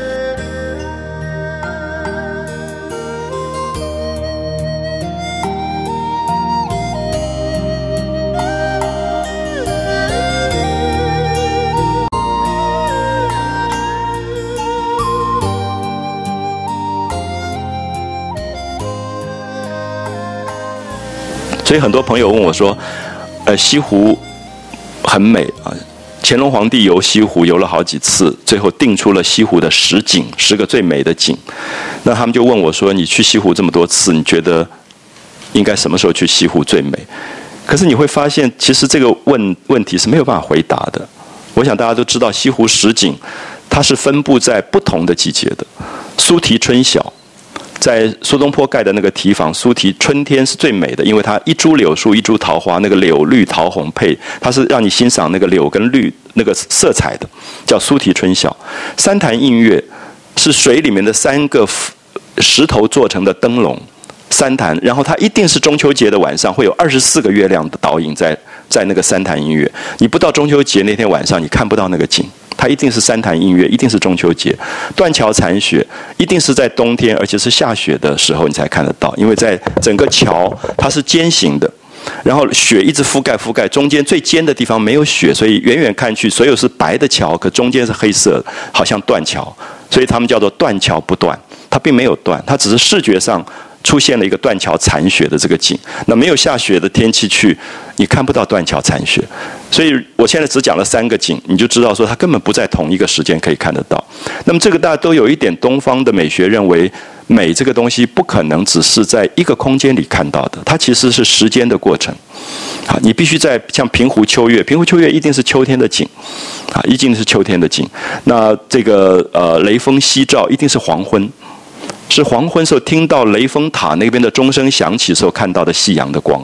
A: 很多朋友问我说：“呃，西湖很美啊，乾隆皇帝游西湖游了好几次，最后定出了西湖的十景，十个最美的景。那他们就问我说：‘你去西湖这么多次，你觉得应该什么时候去西湖最美？’可是你会发现，其实这个问问题是没有办法回答的。我想大家都知道，西湖十景它是分布在不同的季节的，苏堤春晓。”在苏东坡盖的那个堤防，苏堤春天是最美的，因为它一株柳树，一株桃花，那个柳绿桃红配，它是让你欣赏那个柳跟绿那个色彩的，叫苏堤春晓。三潭映月是水里面的三个石头做成的灯笼，三潭，然后它一定是中秋节的晚上会有二十四个月亮的倒影在在那个三潭映月，你不到中秋节那天晚上，你看不到那个景。它一定是三潭映月，一定是中秋节。断桥残雪一定是在冬天，而且是下雪的时候你才看得到，因为在整个桥它是尖形的，然后雪一直覆盖覆盖，中间最尖的地方没有雪，所以远远看去所有是白的桥，可中间是黑色，好像断桥，所以他们叫做断桥不断，它并没有断，它只是视觉上。出现了一个断桥残雪的这个景，那没有下雪的天气去，你看不到断桥残雪。所以我现在只讲了三个景，你就知道说它根本不在同一个时间可以看得到。那么这个大家都有一点东方的美学，认为美这个东西不可能只是在一个空间里看到的，它其实是时间的过程。啊，你必须在像平湖秋月，平湖秋月一定是秋天的景，啊，一定是秋天的景。那这个呃雷锋夕照一定是黄昏。是黄昏时候听到雷峰塔那边的钟声响起时候看到的夕阳的光，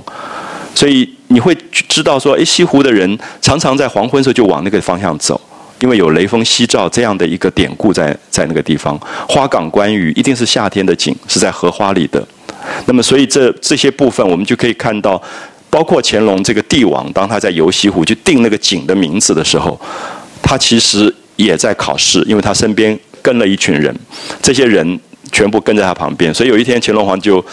A: 所以你会知道说，哎，西湖的人常常在黄昏时候就往那个方向走，因为有雷锋夕照这样的一个典故在在那个地方。花港观雨一定是夏天的景，是在荷花里的。那么，所以这这些部分我们就可以看到，包括乾隆这个帝王，当他在游西湖去定那个景的名字的时候，他其实也在考试，因为他身边跟了一群人，这些人。全部跟在他旁边，所以有一天乾隆皇就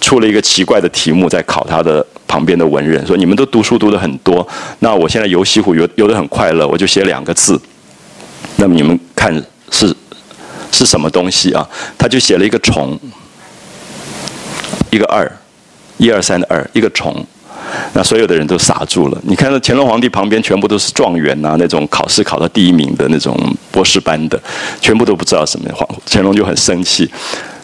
A: 出了一个奇怪的题目，在考他的旁边的文人，说：“你们都读书读的很多，那我现在游西湖游游的很快乐，我就写两个字，那么你们看是是什么东西啊？”他就写了一个虫，一个二，一二三的二，一个虫。那所有的人都傻住了。你看到乾隆皇帝旁边全部都是状元呐，那种考试考到第一名的那种博士班的，全部都不知道什么。皇乾隆就很生气。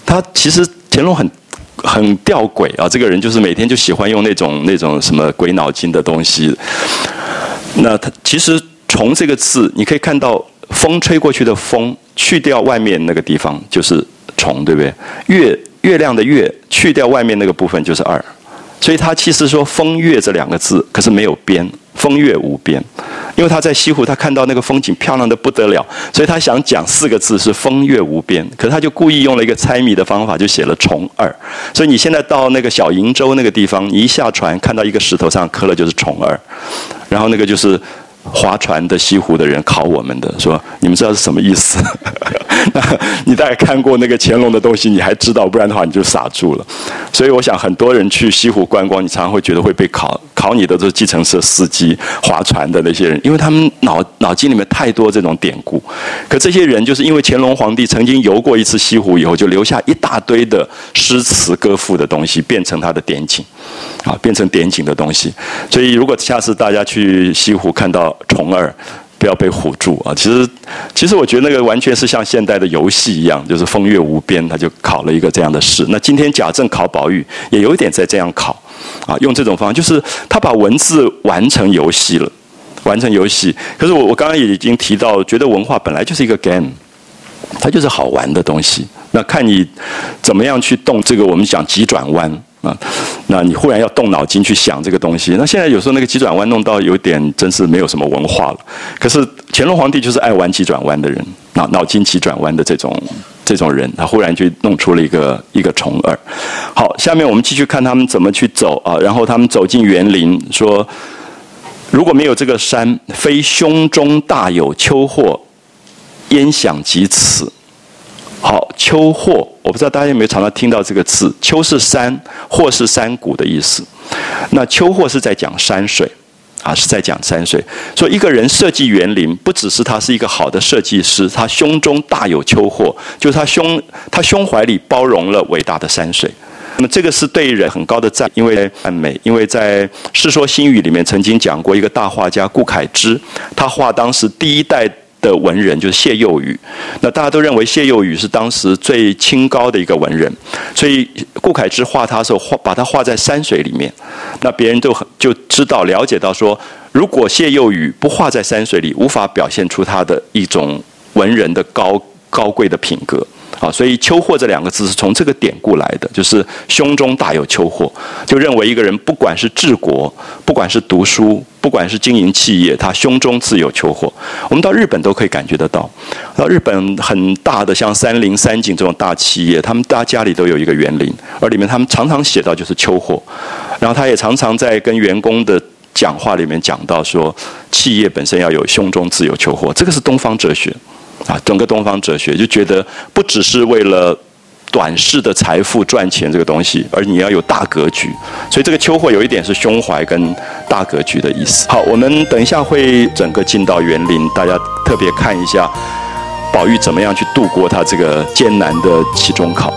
A: 他其实乾隆很很吊诡啊，这个人就是每天就喜欢用那种那种什么鬼脑筋的东西。那他其实从这个字，你可以看到风吹过去的风，去掉外面那个地方就是虫，对不对？月月亮的月，去掉外面那个部分就是二。所以他其实说“风月”这两个字，可是没有边，风月无边。因为他在西湖，他看到那个风景漂亮的不得了，所以他想讲四个字是“风月无边”，可是他就故意用了一个猜谜的方法，就写了“虫儿”。所以你现在到那个小瀛洲那个地方，你一下船看到一个石头上刻了就是“虫儿”，然后那个就是。划船的西湖的人考我们的，说你们知道是什么意思？你大概看过那个乾隆的东西，你还知道，不然的话你就傻住了。所以我想，很多人去西湖观光，你常常会觉得会被考，考你的都是计程车司机、划船的那些人，因为他们脑脑筋里面太多这种典故。可这些人就是因为乾隆皇帝曾经游过一次西湖以后，就留下一大堆的诗词歌赋的东西，变成他的典景，啊，变成点景的东西。所以如果下次大家去西湖看到，虫儿，不要被唬住啊！其实，其实我觉得那个完全是像现代的游戏一样，就是风月无边，他就考了一个这样的试。那今天贾政考宝玉，也有一点在这样考，啊，用这种方法，就是他把文字完成游戏了，完成游戏。可是我我刚刚也已经提到，觉得文化本来就是一个 game，它就是好玩的东西。那看你怎么样去动这个，我们讲急转弯。啊，那你忽然要动脑筋去想这个东西，那现在有时候那个急转弯弄到有点真是没有什么文化了。可是乾隆皇帝就是爱玩急转弯的人，脑脑筋急转弯的这种这种人，他忽然就弄出了一个一个虫儿。好，下面我们继续看他们怎么去走啊。然后他们走进园林，说如果没有这个山，非胸中大有秋祸，焉想及此？好，秋祸，我不知道大家有没有常常听到这个字，秋是山，祸是山谷的意思。那秋祸是在讲山水，啊，是在讲山水。所以一个人设计园林，不只是他是一个好的设计师，他胸中大有秋祸，就是他胸他胸怀里包容了伟大的山水。那么这个是对人很高的赞，因为赞美，因为在《世说新语》里面曾经讲过一个大画家顾恺之，他画当时第一代。的文人就是谢幼宇，那大家都认为谢幼宇是当时最清高的一个文人，所以顾恺之画他的时候画把他画在山水里面，那别人都很就知道了解到说，如果谢幼宇不画在山水里，无法表现出他的一种文人的高高贵的品格。啊，所以“秋货”这两个字是从这个典故来的，就是胸中大有秋货，就认为一个人不管是治国，不管是读书，不管是经营企业，他胸中自有秋货。我们到日本都可以感觉得到，到日本很大的像三菱、三井这种大企业，他们大家里都有一个园林，而里面他们常常写到就是秋货，然后他也常常在跟员工的讲话里面讲到说，企业本身要有胸中自有秋货，这个是东方哲学。啊，整个东方哲学就觉得不只是为了短视的财富赚钱这个东西，而你要有大格局。所以这个秋货有一点是胸怀跟大格局的意思。好，我们等一下会整个进到园林，大家特别看一下宝玉怎么样去度过他这个艰难的期中考。